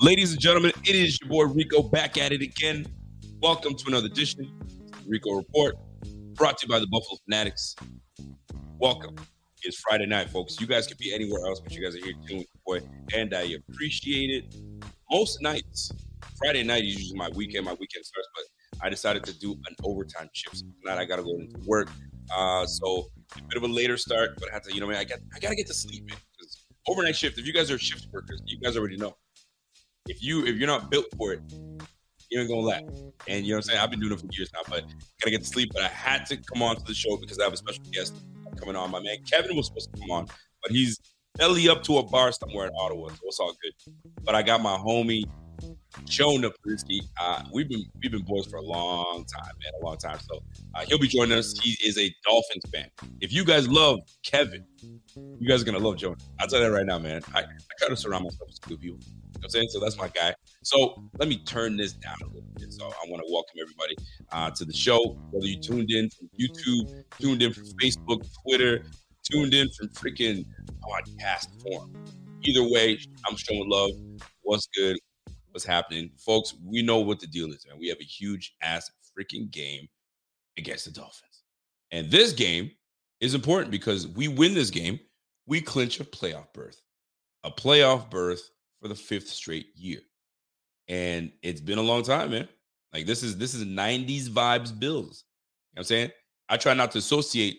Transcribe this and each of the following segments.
Ladies and gentlemen, it is your boy Rico back at it again. Welcome to another edition Rico Report, brought to you by the Buffalo Fanatics. Welcome. It's Friday night, folks. You guys could be anywhere else, but you guys are here tuned with boy, and I appreciate it. Most nights, Friday night is usually my weekend. My weekend starts, but I decided to do an overtime shift. So tonight I gotta go into work. Uh, so a bit of a later start, but I had to, you know, I got I gotta get to sleep, man. Overnight shift, if you guys are shift workers, you guys already know. If you if you're not built for it, you ain't gonna laugh. And you know what I'm saying? I've been doing it for years now, but gotta get to sleep. But I had to come on to the show because I have a special guest coming on. My man Kevin was supposed to come on, but he's belly up to a bar somewhere in Ottawa, so it's all good. But I got my homie Jonah Polinsky. Uh, we've been we've been boys for a long time, man, a long time. So uh, he'll be joining us. He is a Dolphins fan. If you guys love Kevin, you guys are gonna love Jonah. I'll tell you that right now, man. I, I try to surround myself with good people. You know I'm saying? So that's my guy. So let me turn this down a little bit. So I want to welcome everybody uh, to the show. Whether you tuned in from YouTube, tuned in from Facebook, Twitter, tuned in from freaking podcast form. Either way, I'm showing love. What's good? What's happening? Folks, we know what the deal is, man. We have a huge ass freaking game against the Dolphins. And this game is important because we win this game, we clinch a playoff berth. A playoff berth for the fifth straight year. And it's been a long time, man. Like this is this is 90s vibes bills. You know what I'm saying? I try not to associate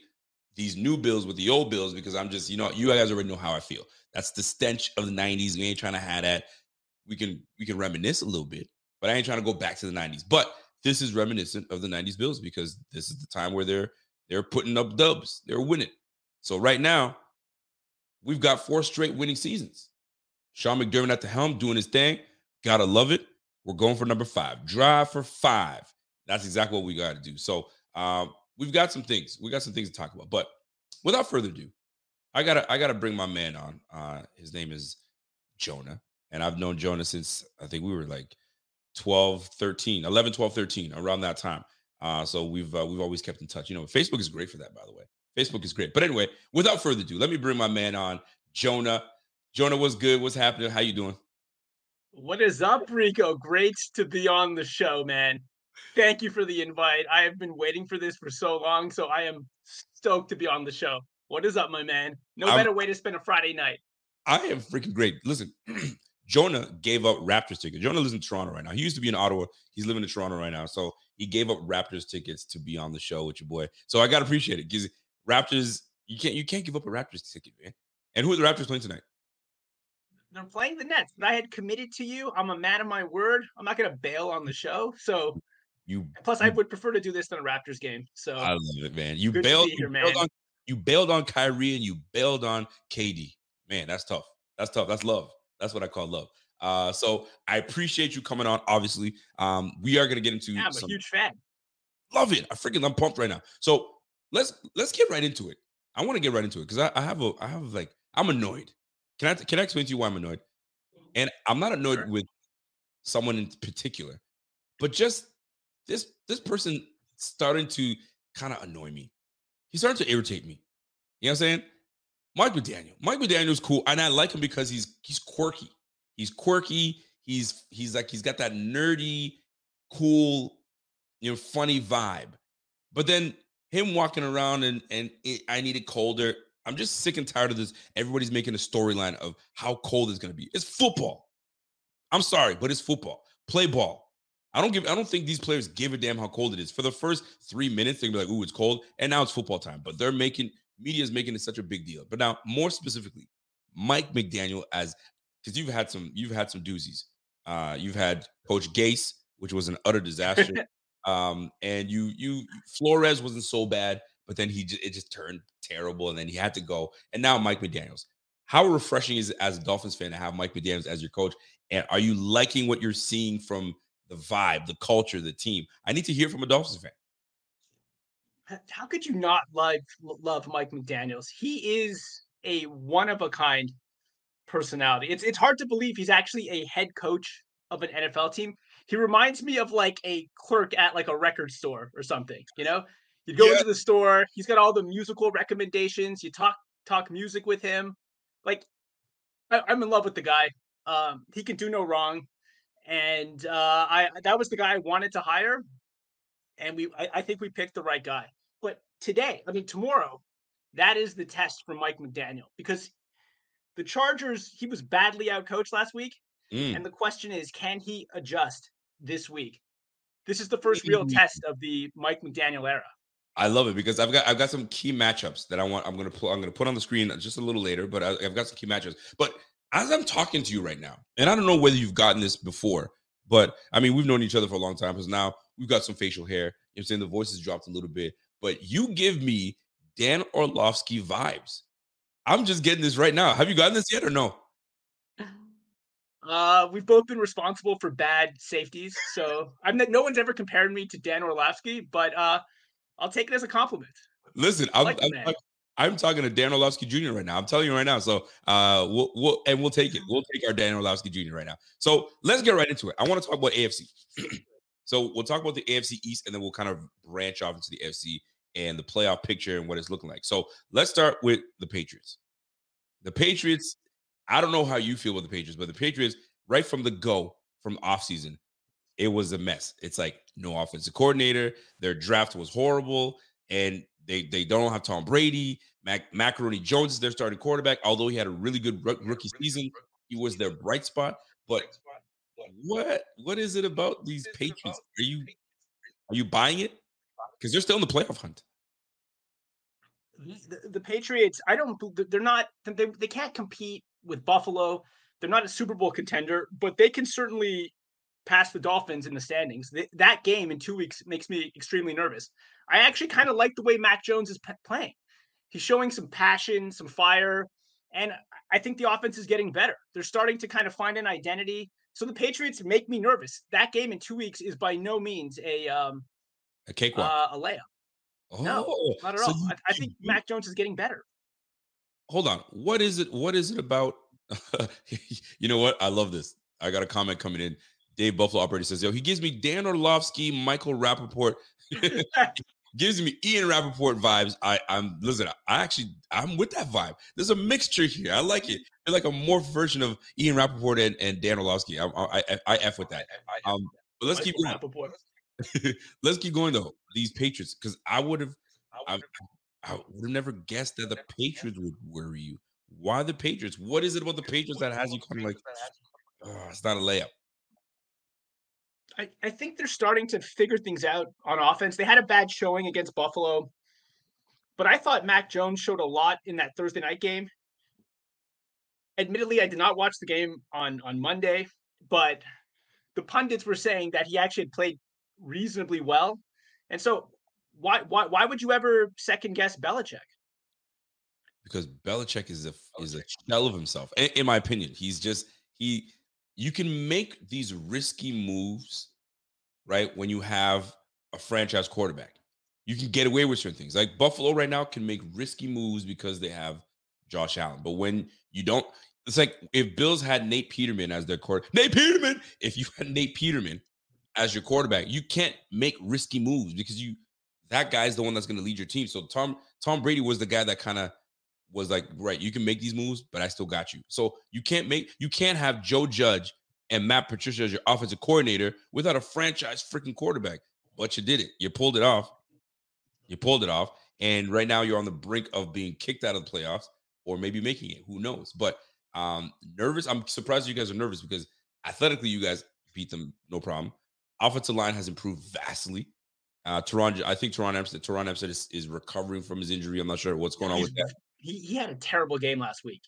these new bills with the old bills because I'm just, you know, you guys already know how I feel. That's the stench of the 90s. We ain't trying to have that. We can we can reminisce a little bit, but I ain't trying to go back to the 90s. But this is reminiscent of the 90s bills because this is the time where they're they're putting up dubs. They're winning. So right now, we've got four straight winning seasons. Sean McDermott at the helm doing his thing. Gotta love it. We're going for number five. Drive for five. That's exactly what we got to do. So um, we've got some things. We got some things to talk about. But without further ado, I gotta I gotta bring my man on. Uh, his name is Jonah. And I've known Jonah since I think we were like 12, 13, 11, 12, 13, around that time. Uh, so we've uh, we've always kept in touch. You know, Facebook is great for that, by the way. Facebook is great. But anyway, without further ado, let me bring my man on, Jonah. Jonah, what's good? What's happening? How you doing? What is up, Rico? Great to be on the show, man. Thank you for the invite. I have been waiting for this for so long, so I am stoked to be on the show. What is up, my man? No I'm- better way to spend a Friday night. I am freaking great. Listen, Jonah gave up Raptors tickets. Jonah lives in Toronto right now. He used to be in Ottawa. He's living in Toronto right now. So he gave up Raptors tickets to be on the show with your boy. So I gotta appreciate it because Raptors, you can't you can't give up a Raptors ticket, man. And who are the Raptors playing tonight? They're playing the Nets, but I had committed to you. I'm a man of my word. I'm not going to bail on the show. So, You plus, I would prefer to do this than a Raptors game. So, I love it, man. You bailed, here, you bailed man. on you bailed on Kyrie and you bailed on KD. Man, that's tough. That's tough. That's love. That's what I call love. Uh, so I appreciate you coming on. Obviously, um, we are gonna get into yeah, I'm some a huge fan. love it. I freaking I'm pumped right now. So let's let's get right into it. I want to get right into it because I, I have a I have like I'm annoyed. Can I can I explain to you why I'm annoyed? And I'm not annoyed Sure. with someone in particular, but just this this person starting to kind of annoy me. He's starting to irritate me. You know what I'm saying? Mike McDaniel. Mike McDaniel's cool, and I like him because he's he's quirky. He's quirky. He's he's like he's got that nerdy, cool, you know, funny vibe. But then him walking around and and it, I need it colder. I'm just sick and tired of this. Everybody's making a storyline of how cold it's gonna be. It's football. I'm sorry, but it's football. Play ball. I don't give. I don't think these players give a damn how cold it is. For the first three minutes, they're gonna be like, "Ooh, it's cold," and now it's football time. But they're making media is making it such a big deal. But now, more specifically, Mike McDaniel as because you've had some you've had some doozies. Uh, you've had Coach Gase, which was an utter disaster. um, and you you Flores wasn't so bad, but then he just, it just turned terrible, and then he had to go. And now Mike McDaniel's. How refreshing is it as a Dolphins fan to have Mike McDaniel's as your coach? And are you liking what you're seeing from the vibe, the culture, the team? I need to hear from a Dolphins fan. How could you not love love Mike McDaniel's? He is a one of a kind personality. It's it's hard to believe he's actually a head coach of an NFL team. He reminds me of like a clerk at like a record store or something. You know, you go yeah. into the store. He's got all the musical recommendations. You talk talk music with him. Like, I, am in love with the guy. Um, he can do no wrong, and uh, I that was the guy I wanted to hire, and we I, I think we picked the right guy. Today, I mean tomorrow, that is the test for Mike McDaniel because the Chargers he was badly outcoached last week, mm. and the question is, can he adjust this week? This is the first real test of the Mike McDaniel era. I love it because I've got I've got some key matchups that I want. I'm gonna put I'm gonna put on the screen just a little later, but I, I've got some key matchups. But as I'm talking to you right now, and I don't know whether you've gotten this before, but I mean we've known each other for a long time because now we've got some facial hair. You know I'm saying the voice has dropped a little bit, but you give me Dan Orlovsky vibes. I'm just getting this right now. Have you gotten this yet or no? Uh, we've both been responsible for bad safeties, so I'm no one's ever compared me to Dan Orlovsky, but uh, I'll take it as a compliment. Listen, I'm, like I'm, I'm, talking to Dan Orlovsky Jr. right now. I'm telling you right now. So uh, we'll, we'll and we'll take it. We'll take our Dan Orlovsky Jr. right now. So let's get right into it. I want to talk about AFC. so we'll talk about the AFC East, and then we'll kind of branch off into the AFC and the playoff picture and what it's looking like. So let's start with the Patriots. The Patriots. I don't know how you feel with the Patriots, but the Patriots, right from the go, from offseason, it was a mess. It's like no offensive coordinator. Their draft was horrible, and they they don't have Tom Brady. Mac, Macaroni Jones is their starting quarterback. Although he had a really good rookie season, he was their bright spot. But what what is it about these Patriots? Are you are you buying it? Because they're still in the playoff hunt. The, the, Patriots, I don't. They're not. They they can't compete with Buffalo. They're not a Super Bowl contender, but they can certainly pass the Dolphins in the standings. Th- that game in two weeks makes me extremely nervous. I actually kind of like the way Mac Jones is playing. He's showing some passion, some fire, and I think the offense is getting better. They're starting to kind of find an identity. So the Patriots make me nervous. That game in two weeks is by no means a um, a cakewalk, uh, a layup. Oh, no, not at so all. You, I, I, think you, Mac Jones is getting better. Hold on. What is it? What is it about? you know what? I love this. I got a comment coming in. Dave Buffalo operator says, yo, he gives me Dan Orlovsky, Michael Rapaport, gives me Ian Rapoport vibes. I, I'm listen, I actually I'm with that vibe. There's a mixture here. I like it. They're like a more version of Ian Rapoport and, and Dan Orlovsky. I, I, I, I F with that. Um, but let's keep going. let's keep going though. These Patriots, because I would have I, I would have never guessed that the Patriots would worry you. Why the Patriots? What is it about the Patriots that has you kind of like, oh, it's not a layup? I, I think they're starting to figure things out on offense. They had a bad showing against Buffalo, but I thought Mac Jones showed a lot in that Thursday night game. Admittedly, I did not watch the game on on Monday, but the pundits were saying that he actually had played reasonably well. And so why why why would you ever second guess Belichick? Because Belichick is a is a shell of himself. In, in my opinion, he's just he you can make these risky moves, right? When you have a franchise quarterback, you can get away with certain things. Like Buffalo right now can make risky moves because they have Josh Allen. But when you don't, it's like if Bills had Nate Peterman as their quarterback. Nate Peterman, if you had Nate Peterman as your quarterback, you can't make risky moves because you that guy's the one that's going to lead your team. So Tom Tom Brady was the guy that kind of was like, right, you can make these moves, but I still got you. So you can't make you can't have Joe Judge and Matt Patricia as your offensive coordinator without a franchise freaking quarterback. But you did it. You pulled it off. You pulled it off. And right now you're on the brink of being kicked out of the playoffs or maybe making it. Who knows? But um nervous. I'm surprised you guys are nervous because athletically you guys beat them no problem. Offensive line has improved vastly. Uh Terron, I think Terron Armstead, Terron Armstead is, is recovering from his injury. I'm not sure what's going on with that he, he had a terrible game last week.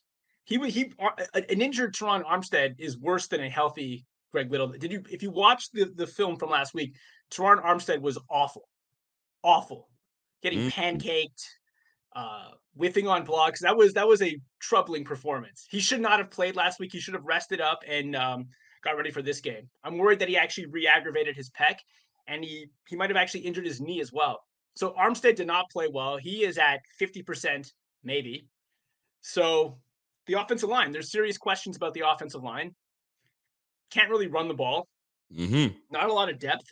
He he an injured Terron Armstead is worse than a healthy Greg Little. Did you if you watched the, the film from last week, Terron Armstead was awful. Awful. getting Mm. pancaked, uh, whiffing on blocks. That was that was a troubling performance. He should not have played last week. He should have rested up and um, got ready for this game. I'm worried that he actually re-aggravated his pec, and he he might have actually injured his knee as well. So Armstead did not play well. He is at 50%, maybe. So the offensive line, there's serious questions about the offensive line. Can't really run the ball. Mm-hmm. Not a lot of depth.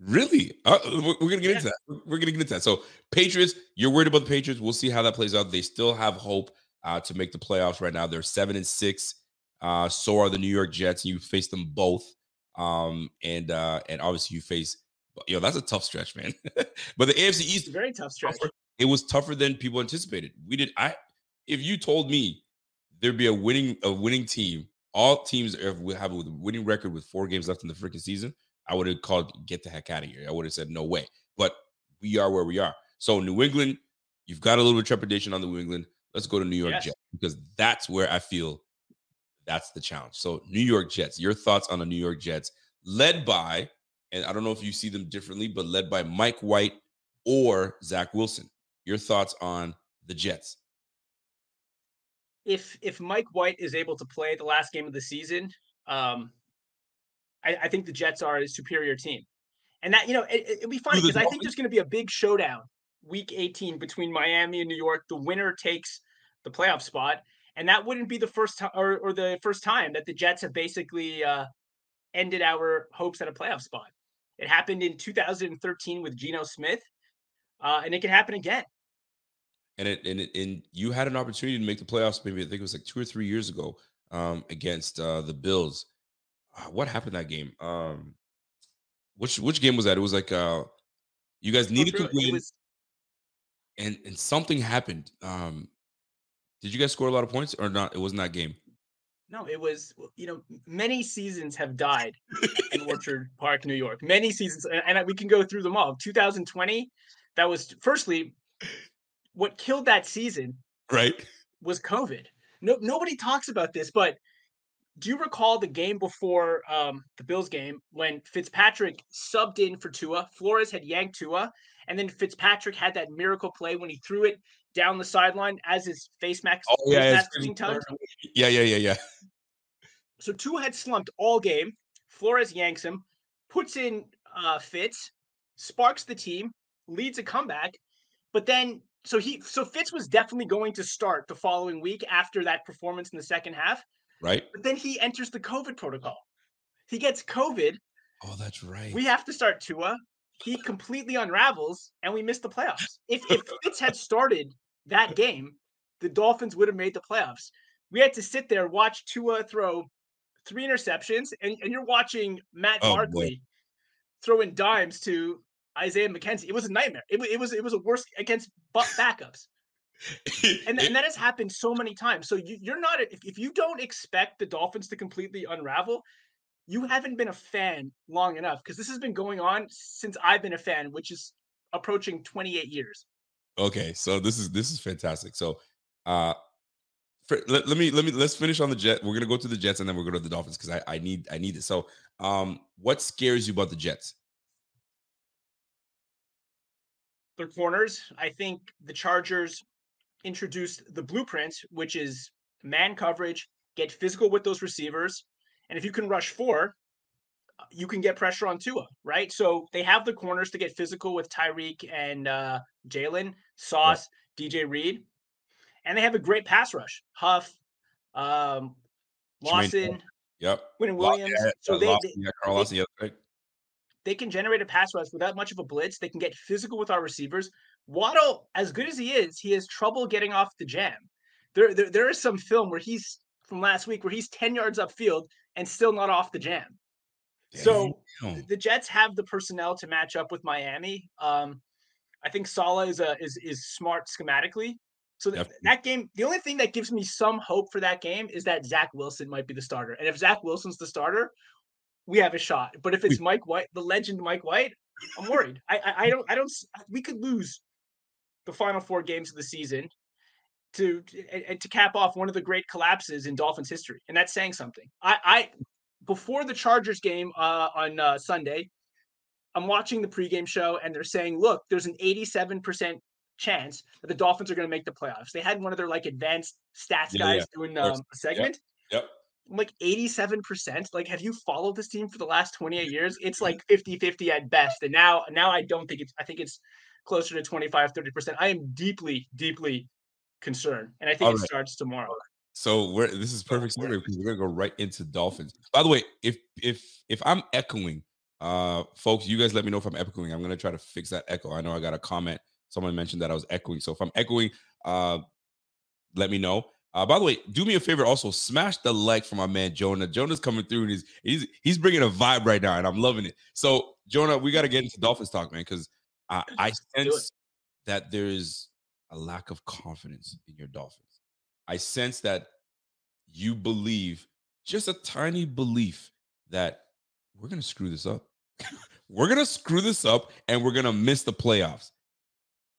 Really? Uh, we're, we're gonna get Yeah. into that. We're gonna get into that. So, Patriots, you're worried about the Patriots. We'll see how that plays out. They still have hope uh, to make the playoffs right now. They're seven and six. Uh, so are the New York Jets. and You face them both, um, and uh, and obviously you face. Yo, that's a tough stretch, man. but the AFC East, a very tough stretch. tougher. it was tougher than people anticipated. We did. I if you told me there'd be a winning a winning team, all teams have have a winning record with four games left in the freaking season, I would have called get the heck out of here. I would have said no way. But we are where we are. So New England, you've got a little bit of trepidation on the New England. Let's go to New York Yes. Jets because that's where I feel that's the challenge. So New York Jets, your thoughts on the New York Jets, led by, and I don't know if you see them differently, but led by Mike White or Zach Wilson. Your thoughts on the Jets? if if Mike White is able to play the last game of the season, um, I, I think the Jets are a superior team, and that you know it, it- it'll be funny because I think there's going to be a big showdown week 18 between Miami and New York. The winner takes the playoff spot, and that wouldn't be the first time or, or the first time that the Jets have basically uh, ended our hopes at a playoff spot. It happened in 2013 with Geno Smith, uh, and it can happen again. And it and it, and you had an opportunity to make the playoffs. Maybe I think it was like two or three years ago um, against uh, the Bills. Uh, what happened that game? Um, which which game was that? It was like uh, you guys needed through to win, was and and something happened. Um, did you guys score a lot of points or not? It wasn't that game. No, it was you know many seasons have died in Orchard Park, New York. Many seasons, and, we can go through them all. 2020, that was firstly what killed that season Right. was COVID. No, nobody talks about this, but do you recall the game before um, the Bills game when Fitzpatrick subbed in for Tua? Flores had yanked Tua, and then Fitzpatrick had that miracle play when he threw it down the sideline as his face mask, Oh face yeah, being pretty- tugged. yeah, yeah, yeah, yeah. So Tua had slumped all game. Flores yanks him, puts in uh, Fitz, sparks the team, leads a comeback. But then, so he, so Fitz was definitely going to start the following week after that performance in the second half. Right. But then he enters the COVID protocol. He gets COVID. Oh, that's right. We have to start Tua. He completely unravels, and we miss the playoffs. If if Fitz had started that game, the Dolphins would have made the playoffs. We had to sit there watch Tua throw three interceptions, and, and you're watching Matt Oh. Barkley throwing dimes to Isaiah McKenzie. It was a nightmare. It, it was it was a worse against backups, and, and that has happened so many times. So you, you're not if, if you don't expect the Dolphins to completely unravel, you haven't been a fan long enough because this has been going on since I've been a fan, which is approaching 28 years. Okay, so this is this is fantastic. So, uh, for, let, let me let me let's finish on the jet. We're gonna go to the Jets and then we're gonna go to the Dolphins because I I need I need it. So, um, what scares you about the Jets? Their corners, I think the Chargers introduced the blueprint, which is man coverage, get physical with those receivers, and if you can rush four, uh, you can get pressure on Tua, right? So they have the corners to get physical with Tyreek and uh, Jalen, Sauce, DJ Reed, and they have a great pass rush. Huff, um, Lawson, Yep. Quinn Law- Williams. yeah, so they, Lawson, they yeah, Carl Lawson, yeah, right. they can generate a pass rush without much of a blitz. They can get physical with our receivers. Waddle, as good as he is, he has trouble getting off the jam. There, there, there is some film where he's from last week where he's 10 yards upfield and still not off the jam. So the Jets have the personnel to match up with Miami. Um, I think Saleh is a is is smart schematically. So th- that game, the only thing that gives me some hope for that game is that Zach Wilson might be the starter. And if Zach Wilson's the starter, we have a shot. But if it's Mike White, the legend Mike White, I'm worried. I, I I don't I don't we could lose the final four games of the season to and, to cap off one of the great collapses in Dolphins history, and that's saying something. I I before the Chargers game uh, on uh, Sunday, I'm watching the pregame show and they're saying, look, there's an 87% chance that the Dolphins are going to make the playoffs. They had one of their like advanced stats Yeah, guys yeah, doing um, a segment. Yep. I'm like 87%. Like, have you followed this team for the last 28 years? It's like 50 50 at best. And now, now I don't think it's, I think it's closer to 25 30%. I am deeply, deeply concerned. And I think All it right. starts tomorrow. So we're this is perfect segue because we're gonna go right into Dolphins. By the way, if if if I'm echoing, uh, folks, you guys let me know if I'm echoing. I'm gonna try to fix that echo. I know I got a comment. Someone mentioned that I was echoing. So if I'm echoing, uh, let me know. Uh, by the way, do me a favor. Also, smash the like for my man Jonah. Jonah's coming through and he's he's he's bringing a vibe right now, and I'm loving it. So Jonah, we got to get into Dolphins talk, man, because I, I sense that there's a lack of confidence in your Dolphins. I sense that you believe just a tiny belief that we're going to screw this up. we're going to screw this up and we're going to miss the playoffs.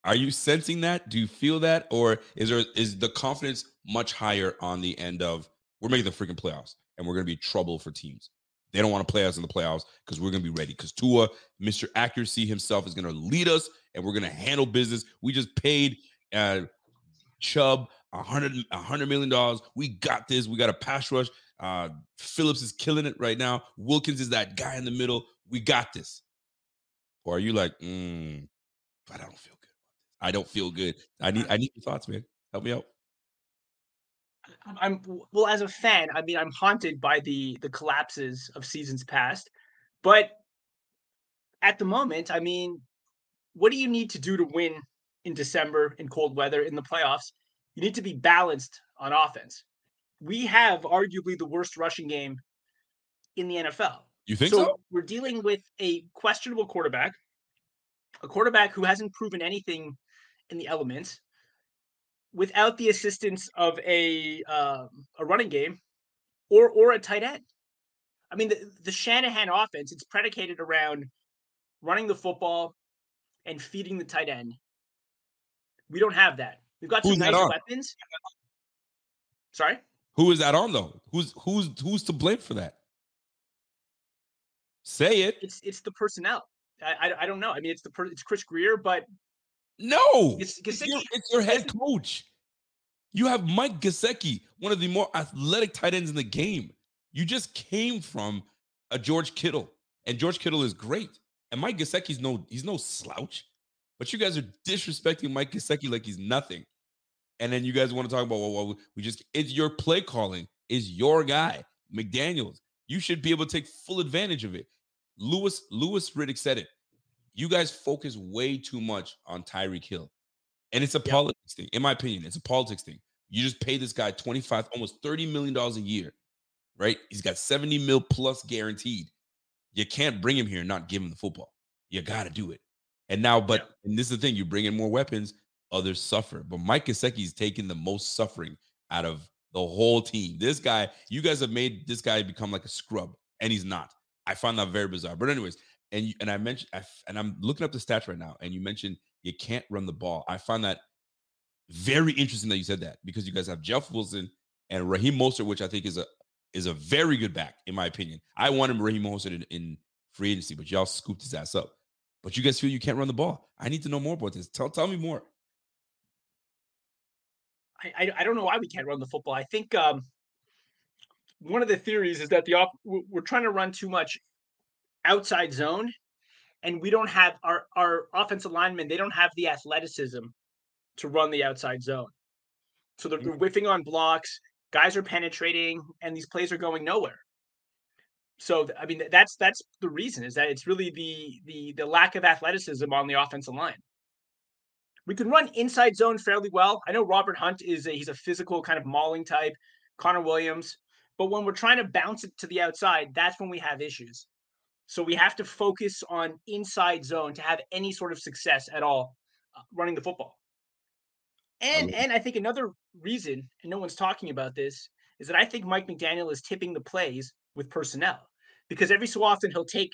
Are you sensing that? Do you feel that or is there is the confidence much higher on the end of we're making the freaking playoffs and we're to be trouble for teams. They don't want to play us in the playoffs because we're to be ready. Because Tua, Mr. Accuracy himself, is to lead us and we're to handle business. We just paid uh, Chubb a hundred a hundred million dollars. We got this. We got a pass rush. Uh, Phillips is killing it right now. Wilkins is that guy in the middle. We got this. Or are you like, mm, but I don't feel good. I don't feel good. I need I need your thoughts, man. Help me out. I'm well as a fan. I mean, I'm haunted by the the collapses of seasons past, but at the moment, I mean, what do you need to do to win in December in cold weather in the playoffs? You need to be balanced on offense. We have arguably the worst rushing game in the NFL. You think so, so? we're dealing with a questionable quarterback, a quarterback who hasn't proven anything in the elements, without the assistance of a uh, a running game or or a tight end. I mean, the, the Shanahan offense it's predicated around running the football and feeding the tight end. We don't have that. We've got some nice on? weapons. Sorry. Who is that on though? Who's who's who's to blame for that? Say it. It's it's the personnel. I I, I don't know. I mean, it's the per, it's Chris Grier, but No, It's it's, your, it's your head coach. You have Mike Gesicki, one of the more athletic tight ends in the game. You just came from a George Kittle, and George Kittle is great. And Mike Gesicki's no he's no slouch, but you guys are disrespecting Mike Gesicki like he's nothing. And then you guys want to talk about well, well, we just it's your play calling is your guy McDaniel's. You should be able to take full advantage of it. Louis Louis Riddick said it. You guys focus way too much on Tyreek Hill. And it's a politics thing. In my opinion, it's a politics thing. You just pay this guy 25, almost 30 million dollars a year, right? He's got 70 mil plus guaranteed. You can't bring him here and not give him the football. You got to do it. And now, but and this is the thing: you bring in more weapons, others suffer. But Mike Gesicki's taking the most suffering out of the whole team. This guy, you guys have made this guy become like a scrub, and he's not. I find that very bizarre. But anyways, and you, and I mentioned, I and I'm looking up the stats right now, and you mentioned you can't run the ball. I find that very interesting that you said that because you guys have Jeff Wilson and Raheem Mostert, which I think is a is a very good back in my opinion. I wanted Raheem Mostert in, in free agency, but y'all scooped his ass up. But you guys feel you can't run the ball. I need to know more about this. Tell tell me more. I, I I don't know why we can't run the football. I think um, one of the theories is that the off we're trying to run too much outside zone, and we don't have our our offensive linemen. They don't have the athleticism to run the outside zone, so they're, they're whiffing on blocks. Guys are penetrating, and these plays are going nowhere. So I mean that's that's the reason is that it's really the the the lack of athleticism on the offensive line. We can run inside zone fairly well. I know Robert Hunt is a, he's a physical kind of mauling type, Connor Williams, but when we're trying to bounce it to the outside, that's when we have issues. So we have to focus on inside zone to have any sort of success at all uh, running the football. And and I think another reason, and no one's talking about this, is that I think Mike McDaniel is tipping the plays with personnel because every so often he'll take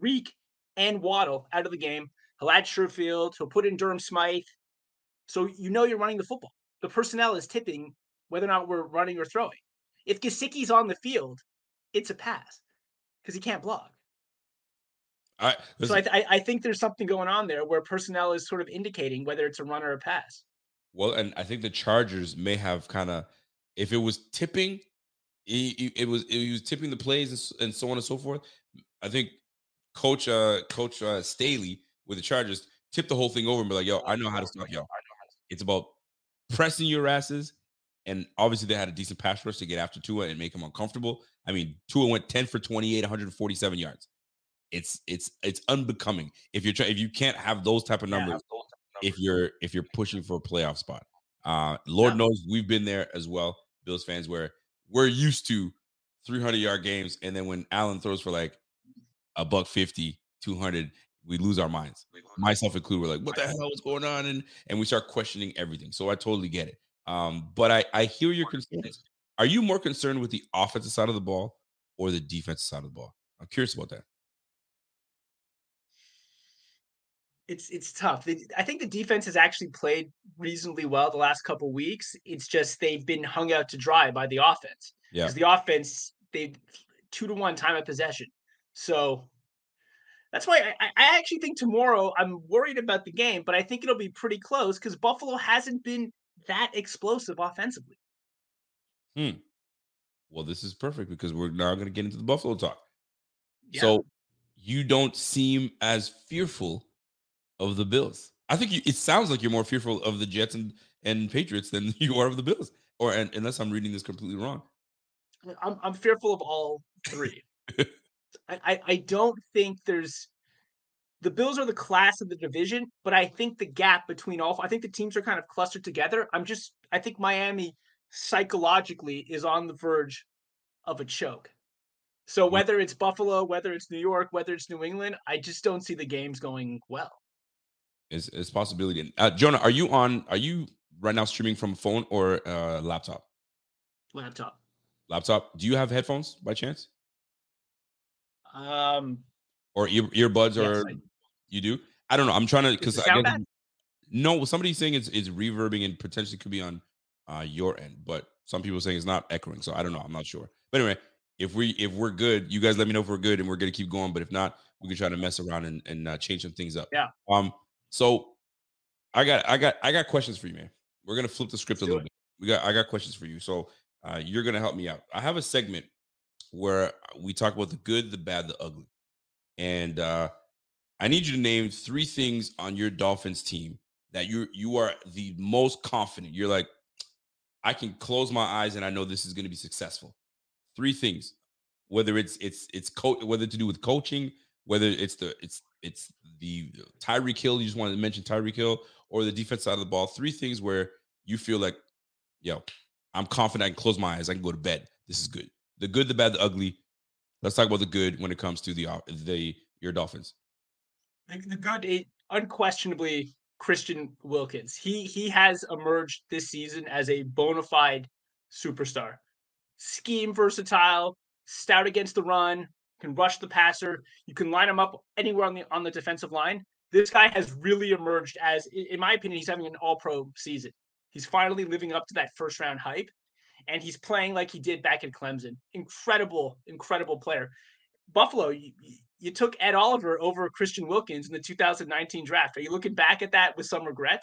Reek and Waddle out of the game. He'll add Sherfield. He'll put in Durham Smythe. So you know you're running the football. The personnel is tipping whether or not we're running or throwing. If Gesicki's on the field, it's a pass because he can't block. Right. So I, th- I I think there's something going on there where personnel is sort of indicating whether it's a run or a pass. well, and I think the Chargers may have kind of, if it was tipping, he, he- it was it was tipping the plays and, and so on and so forth. I think Coach uh Coach uh, Staley with the Chargers tipped the whole thing over and be like, "Yo, I know how to stop y'all. It's about pressing your asses." And obviously, they had a decent pass rush to get after Tua and make him uncomfortable. I mean, Tua went ten for twenty eight, 147 yards. It's it's it's unbecoming if you're trying if you can't have those type of numbers if you're if you're pushing for a playoff spot. Uh Lord Yeah. knows we've been there as well, Bills fans, where we're used to 300 yard games, and then when Allen throws for like a buck 50, 200, we lose our minds. Myself included, we're like, what the hell is going on? And and we start questioning everything. So I totally get it. Um, but I I hear your concerns. Are you more concerned with the offensive side of the ball or the defensive side of the ball? I'm curious about that. It's it's tough. I think the defense has actually played reasonably well the last couple weeks. It's just they've been hung out to dry by the offense. Yeah. Because the offense they two to one time of possession. So that's why I, I I actually think tomorrow I'm worried about the game, but I think it'll be pretty close because Buffalo hasn't been that explosive offensively. Hmm. Well, this is perfect because we're now going to get into the Buffalo talk. Yeah. So you don't seem as fearful of the Bills. I think you, it sounds like you're more fearful of the Jets and, and Patriots than you are of the Bills. Or and, unless I'm reading this completely wrong. I'm I'm fearful of all three. I, I I don't think there's the Bills are the class of the division, but I think the gap between all I think the teams are kind of clustered together. I'm just I think Miami psychologically is on the verge of a choke. So mm. whether it's Buffalo, whether it's New York, whether it's New England, I just don't see the games going well. It's, it's a possibility. Uh, Jonah, are you on? Are you right now streaming from a phone or uh, laptop? Laptop. Laptop. Do you have headphones by chance Um or ear, earbuds Yes, or I- you do? I don't know. I'm trying to because I sound guess bad? no. Somebody's saying it's it's reverbing and potentially could be on uh, your end, but some people saying it's not echoing. So I don't know. I'm not sure. But anyway, if we if we're good, you guys let me know if we're good, and we're gonna keep going. But if not, we can try to mess around and, and uh, change some things up. Yeah. Um. So I got I got I got questions for you, man. We're gonna flip the script a little bit. We got I got questions for you. So uh, you're gonna help me out. I have a segment where we talk about the good, the bad, the ugly, and uh, I need you to name three things on your Dolphins team that you you are the most confident. You're like, I can close my eyes and I know this is going to be successful. Three things, whether it's it's it's co- whether to do with coaching, whether it's the it's it's the Tyreek Hill. You just wanted to mention Tyreek Hill or the defense side of the ball. Three things where you feel like, yo, I'm confident. I can close my eyes. I can go to bed. This is good. The good, the bad, the ugly. Let's talk about the good when it comes to the the your Dolphins. the good it, unquestionably Christian Wilkins. He he has emerged this season as a bona fide superstar. Scheme versatile, stout against the run, can rush the passer. You can line him up anywhere on the on the defensive line. This guy has really emerged as, in my opinion, he's having an all pro season. He's finally living up to that first round hype, and he's playing like he did back at Clemson. Incredible, incredible player. Buffalo, you, you took Ed Oliver over Christian Wilkins in the 2019 draft. Are you looking back at that with some regret?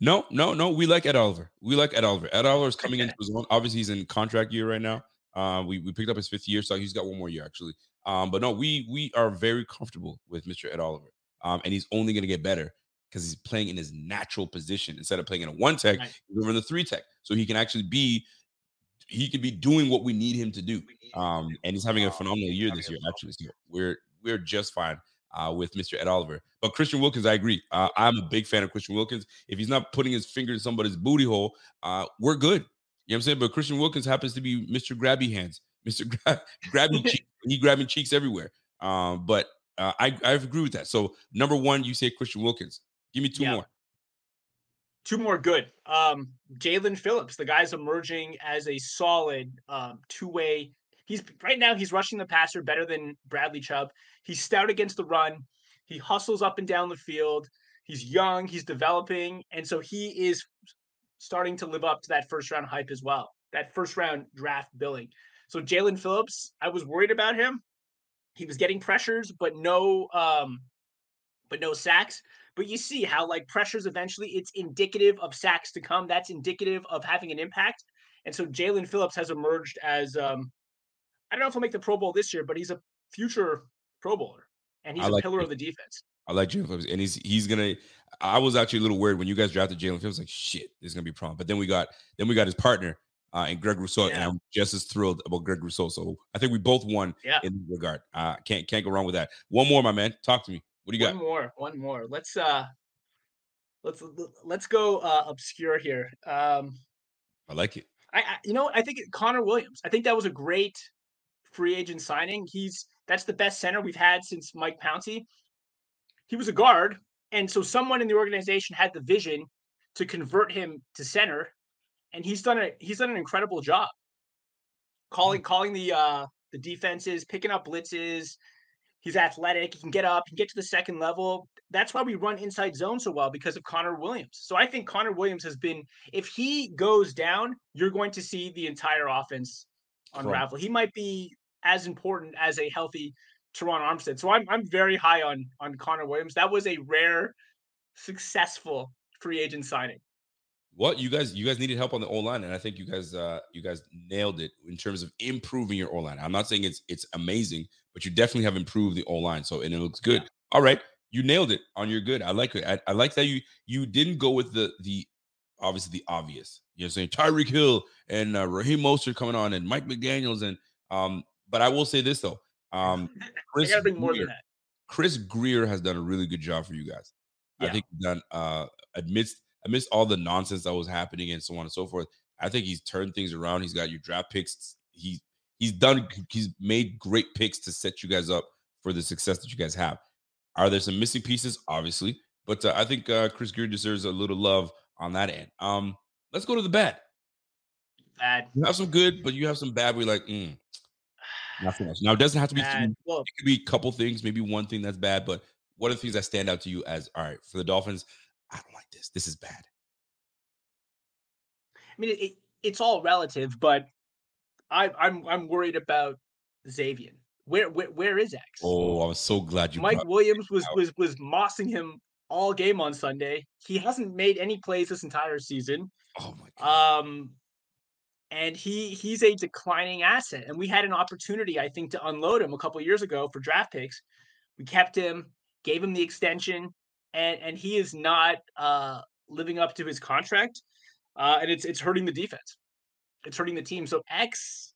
No, no, no. We like Ed Oliver. We like Ed Oliver. Ed Oliver is coming Okay. into his own. Obviously, he's in contract year right now. Uh, we we picked up his fifth year, so he's got one more year actually. Um, but no, we we are very comfortable with Mr. Ed Oliver. Um, and he's only going to get better because he's playing in his natural position instead of playing in a one tech. Right. He's over in the three tech, so he can actually be he could be doing what we need him to do. Um, and he's having a phenomenal year this year. Actually, so we're we're just fine uh, with Mr. Ed Oliver. But Christian Wilkins, I agree. Uh, I'm a big fan of Christian Wilkins. If he's not putting his finger in somebody's booty hole, uh, we're good. You know what I'm saying? But Christian Wilkins happens to be Mr. Grabby Hands, Mr. Gra- Grabby cheek. He grabbing cheeks everywhere. Um, but uh, I I agree with that. So number one, you say Christian Wilkins. Give me two Yeah. more. Two more good. Um, Jaelan Phillips, the guy's emerging as a solid um, two-way. He's right now he's rushing the passer better than Bradley Chubb. He's stout against the run. He hustles up and down the field. He's young. He's developing, and so he is starting to live up to that first round hype as well. That first round draft billing. So Jaelan Phillips, I was worried about him. he was getting pressures, but no um, but no sacks. But you see how like pressures eventually it's indicative of sacks to come. That's indicative of having an impact. And so Jaelan Phillips has emerged as um, I don't know if he'll make the Pro Bowl this year, but he's a future Pro Bowler and he's I a like pillar it. of the defense. I like Jaelan Phillips, and he's he's gonna. I was actually a little worried when you guys drafted Jaelan Phillips. Like shit, this is gonna be a problem. But then we got then we got his partner uh, and Greg Rousseau, and I'm just as thrilled about Greg Rousseau. So I think we both won Yeah. in that regard. Uh, can't can't go wrong with that. One more, my man. Talk to me. What do you got? One more, one more. Let's uh let's let's go uh obscure here. Um I like it. I, I you know? I think it- Connor Williams. I think that was a great free agent signing. He's that's the best center we've had since Mike Pouncey. He was a guard, and so someone in the organization had the vision to convert him to center, and he's done a he's done an incredible job. Calling calling the uh the defenses, picking up blitzes. He's athletic. He can get up. He can get to the second level. That's why we run inside zone so well because of Connor Williams. So I think Connor Williams has been. If he goes down, you're going to see the entire offense unravel. He might be as important as a healthy Terron Armstead. So I'm I'm very high on on Connor Williams. That was a rare, successful free agent signing. What you guys you guys needed help on the O line, and I think you guys uh you guys nailed it in terms of improving your O line. I'm not saying it's it's amazing, but you definitely have improved the O line. So and it looks good. All right, you nailed it on your good. I like it. I, I like that you you didn't go with the the obviously the obvious. You're saying Tyreek Hill and uh, Raheem Mostert coming on and Mike McDaniel's and um. But I will say this though, um, Chris gotta bring more Grier. Chris Grier has done a really good job for you guys. I think he's done uh amidst amidst all the nonsense that was happening and so on and so forth. I think he's turned things around. He's got your draft picks. He he's done he's made great picks to set you guys up for the success that you guys have. Are there some missing pieces? Obviously, but uh, I think uh, Chris Grier deserves a little love on that end. Um, let's go to the bad. Bad. You have some good, but you have some bad. We're like, mm, not so much. Now it doesn't have to be. Well, it could be a couple things, maybe one thing that's bad, but what are the things that stand out to you as all right for the Dolphins? I don't like this. This is bad. I mean, it, it, it's all relative, but I, I'm I'm worried about Xavier. Where where where is X? Oh, I was so glad you. Mike Williams was out. was was mossing him all game on Sunday. He hasn't made any plays this entire season. oh my god. Um, and he he's a declining asset. And we had an opportunity, I think, to unload him a couple years ago for draft picks. We kept him, gave him the extension, and and he is not uh, living up to his contract. Uh, and it's it's hurting the defense. It's hurting the team. So X,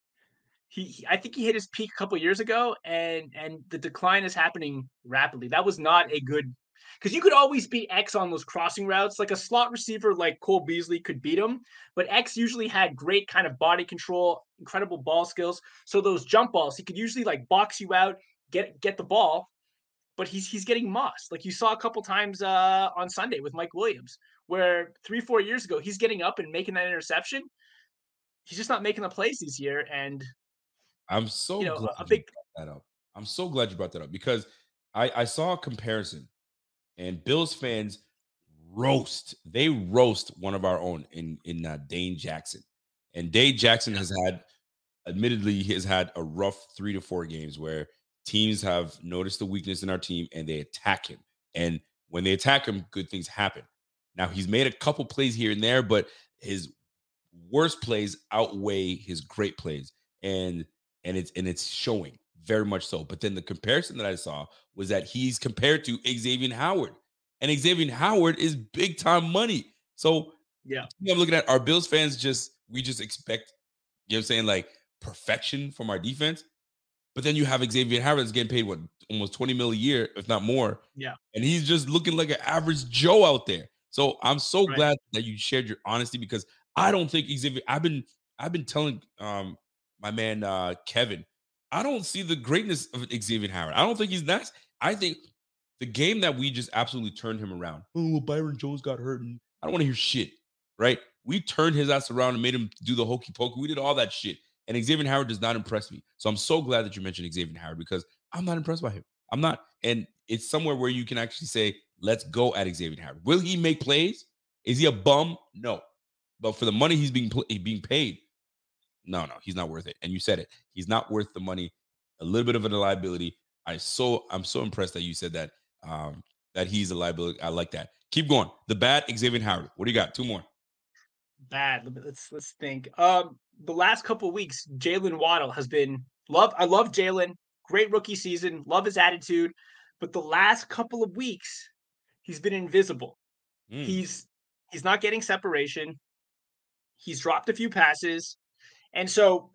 he, he- I think he hit his peak a couple years ago, and and the decline is happening rapidly. That was not a good because you could always beat X on those crossing routes. Like a slot receiver like Cole Beasley could beat him, but X usually had great kind of body control, incredible ball skills. So those jump balls, he could usually like box you out, get get the ball, but he's he's getting mossed. Like you saw a couple times uh, on Sunday with Mike Williams, where three four years ago he's getting up and making that interception. He's just not making the plays this year, and I'm so you know, glad a you big- brought that up. I'm so glad you brought that up because I I saw a comparison, and Bills fans roast they roast one of our own in in uh, Dane Jackson, and Dane Jackson has had, admittedly, he has had a rough three to four games where teams have noticed the weakness in our team and they attack him, and when they attack him, good things happen. Now he's made a couple plays here and there, but his worst plays outweigh his great plays, and and it's and it's showing very much so. But then the comparison that I saw was that he's compared to Xavier Howard, and Xavier Howard is big time money. So yeah, I'm looking at our Bills fans. Just we just expect, you know, what I'm saying like perfection from our defense. But then you have Xavier Howard that's getting paid what almost 20 mil a year, if not more. Yeah. And he's just looking like an average Joe out there. So I'm so Right. glad that you shared your honesty because I don't think Xavier. I've been I've been telling um my man uh Kevin, I don't see the greatness of Xavier Howard. I don't think he's nice. I think the game that we just absolutely turned him around. Oh, well, Byron Jones got hurt, and I don't want to hear shit. Right? We turned his ass around and made him do the hokey pokey. We did all that shit. And Xavier Howard does not impress me. So I'm so glad that you mentioned Xavier Howard because I'm not impressed by him. I'm not. And it's somewhere where you can actually say, let's go at Xavier Howard. Will he make plays? Is he a bum? No. But for the money he's being being paid, no, no, he's not worth it. And you said it. He's not worth the money. A little bit of a liability. I so I'm so impressed that you said that um, that he's a liability. I like that. Keep going. The bad Xavier Howard. What do you got? Two more. Bad. Let's let's think. Um, the last couple weeks, Jaylen Waddle has been love. I love Jaylen. Great rookie season. Love his attitude. But the last couple of weeks, he's been invisible. Mm. He's he's not getting separation. He's dropped a few passes. And so,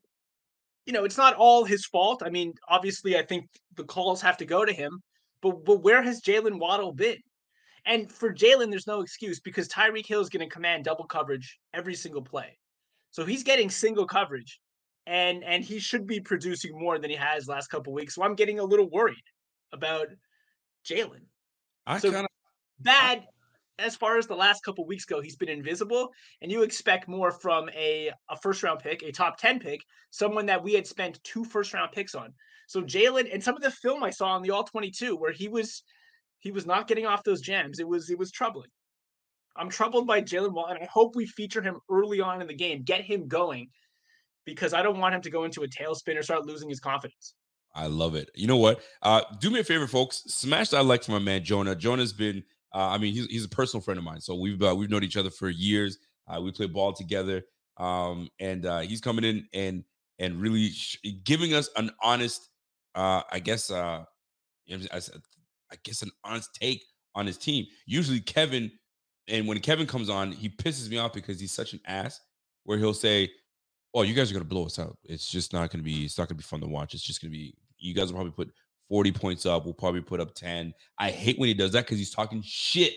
you know, it's not all his fault. I mean, obviously, I think the calls have to go to him. But but where has Jaylen Waddle been? And for Jaylen, there's no excuse because Tyreek Hill is going to command double coverage every single play. So he's getting single coverage, and and he should be producing more than he has last couple weeks. So I'm getting a little worried about Jaylen. I so kind of bad as far as the last couple weeks go. He's been invisible, and you expect more from a a first round pick, a top ten pick, someone that we had spent two first round picks on. So Jaylen and some of the film I saw on the All 22 where he was he was not getting off those jams. It was it was troubling. I'm troubled by Jaylen Waddle, and I hope we feature him early on in the game, get him going, because I don't want him to go into a tailspin or start losing his confidence. I love it. You know what? Uh, do me a favor, folks. Smash that like for my man Jonah. Jonah's been, uh, I mean, he's, he's a personal friend of mine. So we've uh, we've known each other for years. Uh, we play ball together, um, and uh, he's coming in and and really sh- giving us an honest, uh, I guess, uh, I guess an honest take on his team. Usually Kevin, and when Kevin comes on, he pisses me off because he's such an ass. Where he'll say, "Oh, you guys are gonna blow us out. It's just not gonna be. It's not gonna be fun to watch. It's just gonna be. You guys will probably put 40 points up. We'll probably put up 10. I hate when he does that because he's talking shit.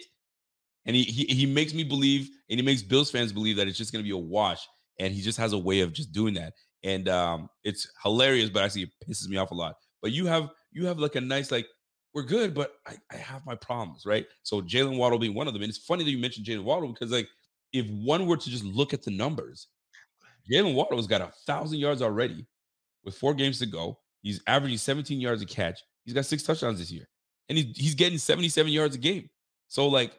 And he, he he makes me believe, and he makes Bills fans believe that it's just gonna be a wash. And he just has a way of just doing that. And um, it's hilarious, but actually it pisses me off a lot. But you have you have like a nice like we're good, but I, I have my problems, right? So Jaylen Waddle being one of them. And it's funny that you mentioned Jaylen Waddle because, like, if one were to just look at the numbers, Jaylen Waddle's got a thousand yards already with four games to go. He's averaging 17 yards a catch. He's got six touchdowns this year, and he's he's getting 77 yards a game. So, like,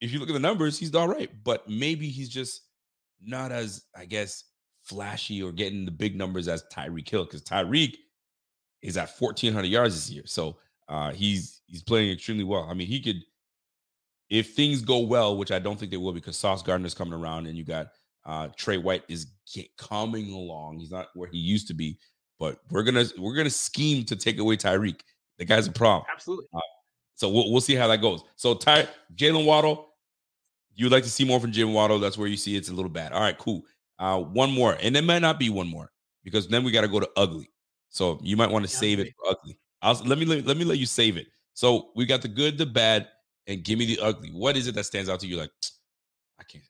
if you look at the numbers, he's all right, but maybe he's just not as, I guess, flashy or getting the big numbers as Tyreek Hill because Tyreek is at 1,400 yards this year. So uh, he's he's playing extremely well. I mean, he could if things go well, which I don't think they will because Sauce Gardner's coming around and you got uh, Tre White is get, coming along. He's not where he used to be, but we're gonna we're gonna scheme to take away Tyreek. The guy's a problem. Absolutely. Uh, so we'll, we'll see how that goes. So Ty Jaylen Waddle, you'd like to see more from Jaylen Waddle. That's where you see it's a little bad. All right, cool. Uh, one more, and it might not be one more because then we got to go to ugly. So you might want to save it for ugly. I'll let me let, let me let you save it. So we got the good, the bad, and give me the ugly. What is it that stands out to you? Like, I can't.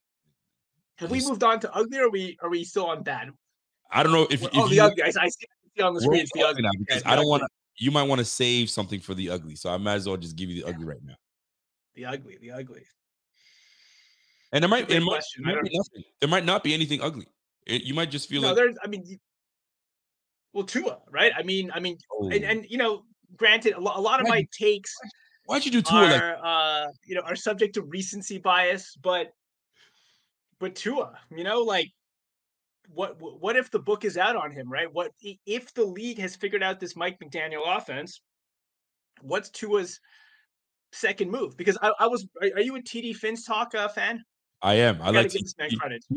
Have we moved on to ugly, or are we are we still on bad? I don't know if, if oh the ugly. I, I see on the screen. It's the ugly now because I don't want to. You might want to save something for the ugly, so I might as well just give you the ugly right now. The ugly, the ugly. And there might, it might, might. There might not be anything ugly. It, you might just feel no, like there's. I mean, well, Tua, right? I mean, I mean, oh. and, and you know, granted, a, lo- a lot of why, my takes. Why'd you do Tua? Are, like- uh, you know, are subject to recency bias, but but Tua, you know, like what what if the book is out on him, right? What if the league has figured out this Mike McDaniel offense? What's Tua's second move? Because I, I was, are, you a TD Finstock uh, fan? I am. I, like. He,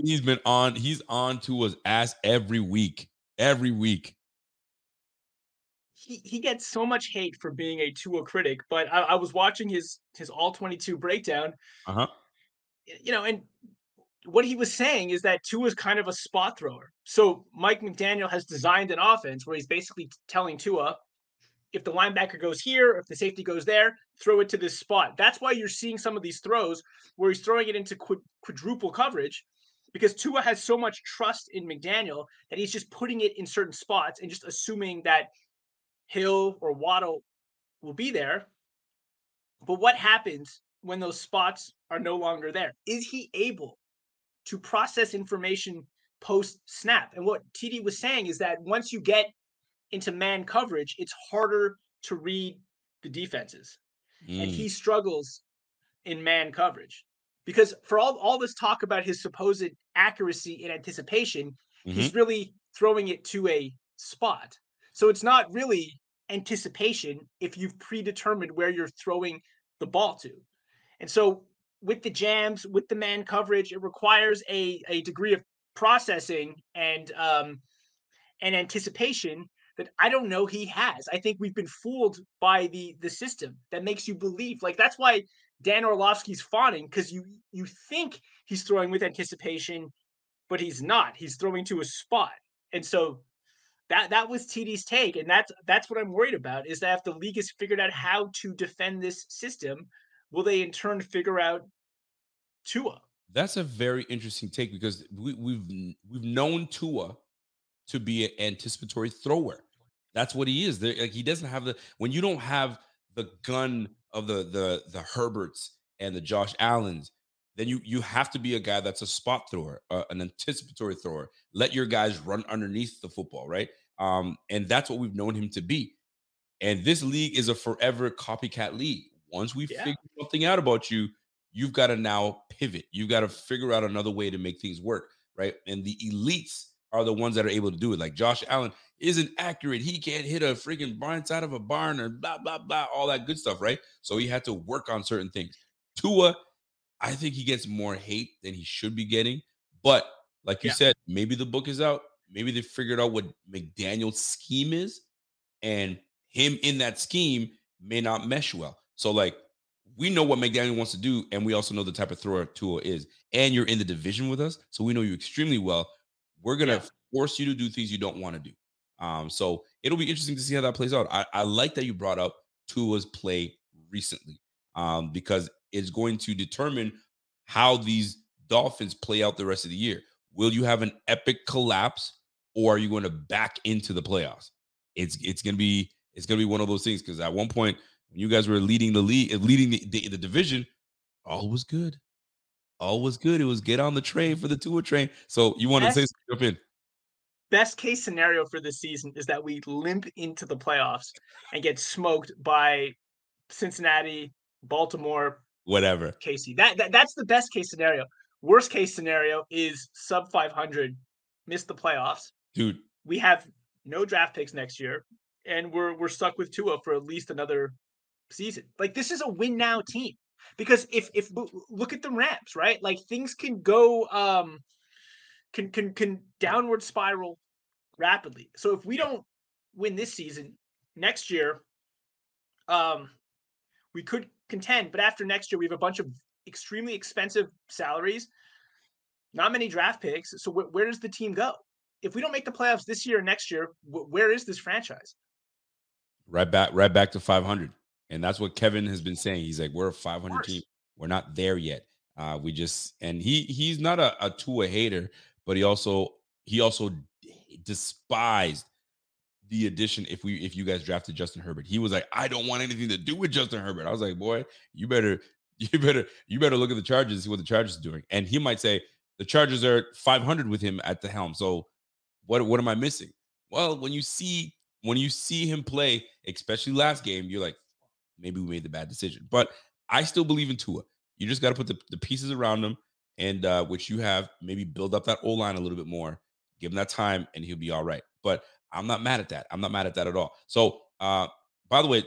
he's been on. He's on Tua's ass every week. Every week he, he gets so much hate for being a Tua critic, but I, I was watching his his all 22 breakdown. Uh-huh. You know, and what he was saying is that Tua is kind of a spot thrower. So Mike McDaniel has designed an offense where he's basically telling Tua, if the linebacker goes here, if the safety goes there, throw it to this spot. That's why you're seeing some of these throws where he's throwing it into quadruple coverage because Tua has so much trust in McDaniel that he's just putting it in certain spots and just assuming that Hill or Waddle will be there. But what happens when those spots are no longer there? Is he able to process information post snap? And what TD was saying is that once you get into man coverage, it's harder to read the defenses. Mm. And he struggles in man coverage because for all, all this talk about his supposed accuracy in anticipation, mm-hmm. he's really throwing it to a spot. So it's not really anticipation if you've predetermined where you're throwing the ball to. And so with the jams, with the man coverage, it requires a, a degree of processing and um, and anticipation that I don't know he has. I think we've been fooled by the the system that makes you believe. Like that's why Dan Orlovsky's fawning because you you think he's throwing with anticipation, but he's not. He's throwing to a spot, and so that that was TD's take, and that's that's what I'm worried about. Is that if the league has figured out how to defend this system, will they in turn figure out Tua? That's a very interesting take because we, we've we've known Tua to be an anticipatory thrower. That's what he is. Like he doesn't have the when you don't have the gun of the the the Herberts and the Josh Allens, then you you have to be a guy that's a spot thrower, uh, an anticipatory thrower. Let your guys run underneath the football, right? Um, and that's what we've known him to be. And this league is a forever copycat league. Once we Yeah. figure something out about you, you've got to now pivot. You've got to figure out another way to make things work, right? And the elites are the ones that are able to do it. Like Josh Allen isn't accurate. He can't hit a freaking blind side of a barn or blah blah blah, all that good stuff, right? So he had to work on certain things. Tua, I think he gets more hate than he should be getting. But like you Yeah. said, maybe the book is out. Maybe they figured out what McDaniel's scheme is, and him in that scheme may not mesh well. So like we know what McDaniel wants to do, and we also know the type of thrower Tua is. And you're in the division with us, so we know you extremely well. We're gonna Yeah. force you to do things you don't want to do. Um, so it'll be interesting to see how that plays out. I, I like that you brought up Tua's play recently, um, because it's going to determine how these Dolphins play out the rest of the year. Will you have an epic collapse, or are you going to back into the playoffs? It's it's gonna be it's gonna be one of those things because at one point when you guys were leading the league, leading the, the, the division, all was good. All was good. It was get on the train for the Tua train. So you want to say something? Jump in. Best case scenario for this season is that we limp into the playoffs and get smoked by Cincinnati, Baltimore, Whatever. Casey, That, that that's the best case scenario. Worst case scenario is sub 500, miss the playoffs. Dude, We have no draft picks next year, and we're we're stuck with Tua for at least another season. Like this is a win now team because if if look at the Rams, right? Like things can go um can can can downward spiral rapidly. So if we don't win this season, next year, um, we could contend. But after next year, we have a bunch of extremely expensive salaries, not many draft picks. So wh- where does the team go? If we don't make the playoffs this year or next year, wh- where is this franchise? right back, right back to 500. And that's what Kevin has been saying. He's like, we're a 500 team. We're not there yet. Uh, we just and he he's not a, a Tua hater, but he also he also despised the addition if we if you guys drafted Justin Herbert. He was like, I don't want anything to do with Justin Herbert. I was like, boy, you better you better you better look at the Chargers and see what the Chargers are doing. And he might say the Chargers are 500 with him at the helm. So what what am I missing? Well, when you see when you see him play, especially last game, you're like, maybe we made the bad decision. But I still believe in Tua. You just got to put the, the pieces around him, and uh, which you have, maybe build up that O line a little bit more, give him that time, and he'll be all right. But I'm not mad at that. I'm not mad at that at all. So, uh, by the way,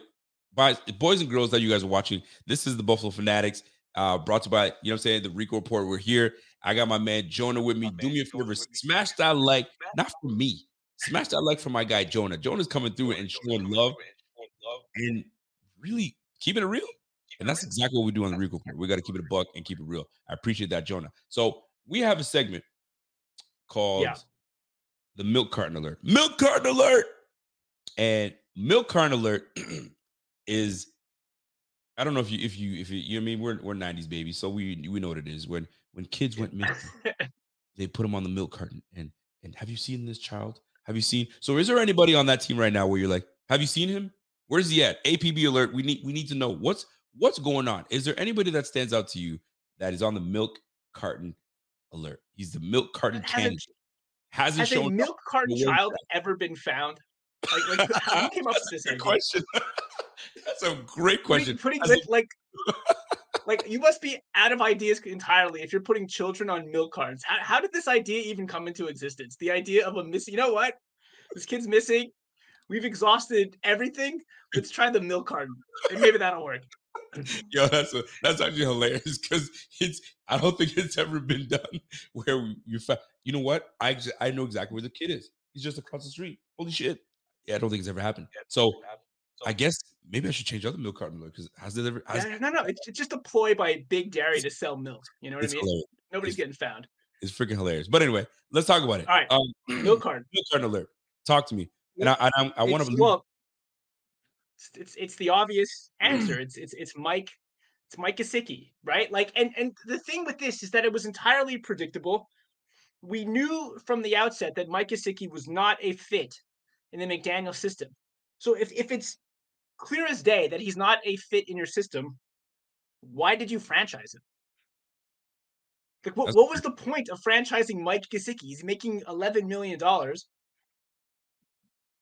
by boys and girls that you guys are watching, this is the Buffalo Fanatics, uh, brought to you by you know what I'm saying the Rico Report. We're here. I got my man Jonah with me. Do me a favor, smash that like, not for me. Smash that like for my guy Jonah. Jonah's coming through and showing love and really keeping it real. And that's exactly what we do on the Rico Report. We got to keep it a buck and keep it real. I appreciate that, Jonah. So we have a segment called Yeah. The Milk Carton Alert. Milk Carton Alert. And Milk Carton Alert is I don't know if you if you if you, you know I mean we're we're 90s babies, so we we know what it is. When when kids went missing, they put them on the milk carton. And and have you seen this child? Have you seen? So is there anybody on that team right now where you're like, have you seen him? Where's he at? APB alert. We need we need to know what's what's going on. Is there anybody that stands out to you that is on the milk carton alert? He's the milk carton candidate. Hasn't Has a milk carton child ever been found? Like, like who came up with this idea? question. That's a great question. Putting, putting Has a- like, like, like you must be out of ideas entirely if you're putting children on milk cartons. How, how did this idea even come into existence? The idea of a missing. You know what? This kid's missing. we've exhausted everything. Let's try the milk carton. And maybe that'll work. Yo, that's a, that's actually hilarious because it's I don't think it's ever been done where you found. You know what? I ex- I know exactly where the kid is. He's just across the street. Holy shit! Yeah, I don't think it's ever happened. So I guess maybe I should change out the milk carton because has it ever? Has, Yeah, no, no, it's, it's just a ploy by Big Dairy to sell milk. You know what I mean? hilarious. Nobody's it's- getting found. It's freaking hilarious. But anyway, let's talk about it. All right, Um, Milk carton. milk carton alert. Talk to me. And I and I, I want to believe. well, it's, it's it's the obvious answer. It's it's it's Mike. It's Mike Gesicki, right? Like, and and the thing with this is that it was entirely predictable. We knew from the outset that Mike Gesicki was not a fit in the McDaniel system. So if if it's clear as day that he's not a fit in your system, why did you franchise him? Like, what, what was the point of franchising Mike Gesicki? He's making eleven million dollars.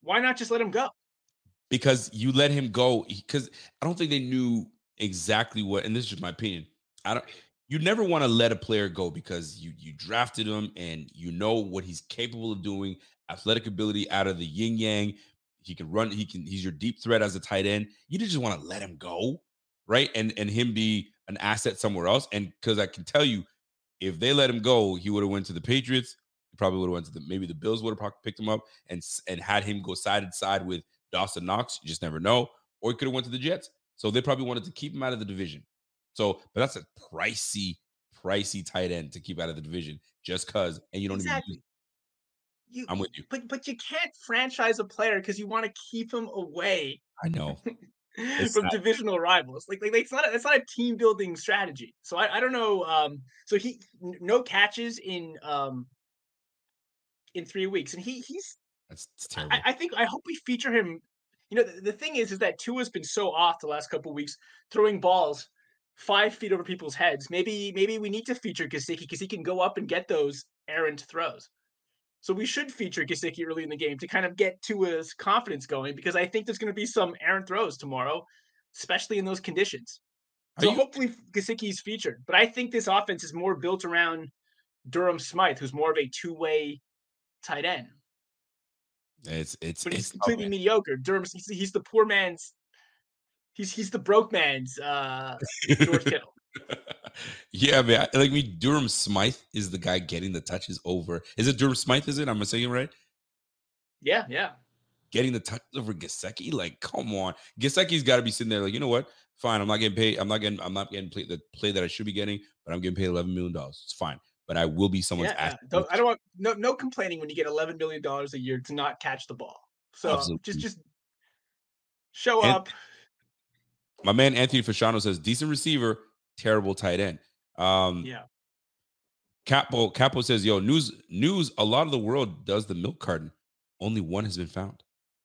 Why not just let him go? Because you let him go because I don't think they knew exactly what and this is just my opinion. I don't you never want to let a player go because you you drafted him and you know what he's capable of doing, athletic ability out of the yin yang. He can run, he can he's your deep threat as a tight end. You just want to let him go, right? And and him be an asset somewhere else. And because I can tell you, if they let him go, he would have went to the Patriots. He probably would have went to the maybe the Bills would have picked him up and and had him go side to side with Dawson Knox. You just never know. Or he could have went to the Jets. So they probably wanted to keep him out of the division. So, but that's a pricey, pricey tight end to keep out of the division just cause. And you don't even. exactly. Use, You, I'm with you. but but you can't franchise a player because you want to keep him away I know. from not- divisional rivals. Like, like it's not a, it's not a team building strategy. So I, I don't know. Um, so he no catches in um in three weeks, and he he's That's, that's terrible. I, I think I hope we feature him. You know, the, the thing is, is that Tua's been so off the last couple weeks, throwing balls five feet over people's heads. Maybe, maybe we need to feature Gesicki because he can go up and get those errant throws. So we should feature Gesicki early in the game to kind of get Tua's confidence going because I think there's going to be some errant throws tomorrow, especially in those conditions. So you- hopefully Gesicki's featured. But I think this offense is more built around Durham Smythe, who's more of a two-way tight end it's it's but he's it's completely mediocre. Durham's he's, he's the poor man's. He's he's the broke man's uh, George Kittle. yeah, man. Like me, Durham Smythe is the guy getting the touches over. Is it Durham Smythe? Is it? I'm saying it right. Yeah, yeah. Getting the touches over Gesicki. Like, come on, Gesicki's got to be sitting there. Like, you know what? Fine, I'm not getting paid. I'm not getting. I'm not getting play, the play that I should be getting, but I'm getting paid 11 million dollars. It's fine. But I will be someone's yeah. Don't, I don't want no no complaining when you get eleven million dollars a year to not catch the ball. So Absolutely. just just show And- up. My man Anthony Fasciano says decent receiver, terrible tight end. Um, Yeah. Capo Capo says, "Yo, news news. A lot of the world does the milk carton. Only one has been found.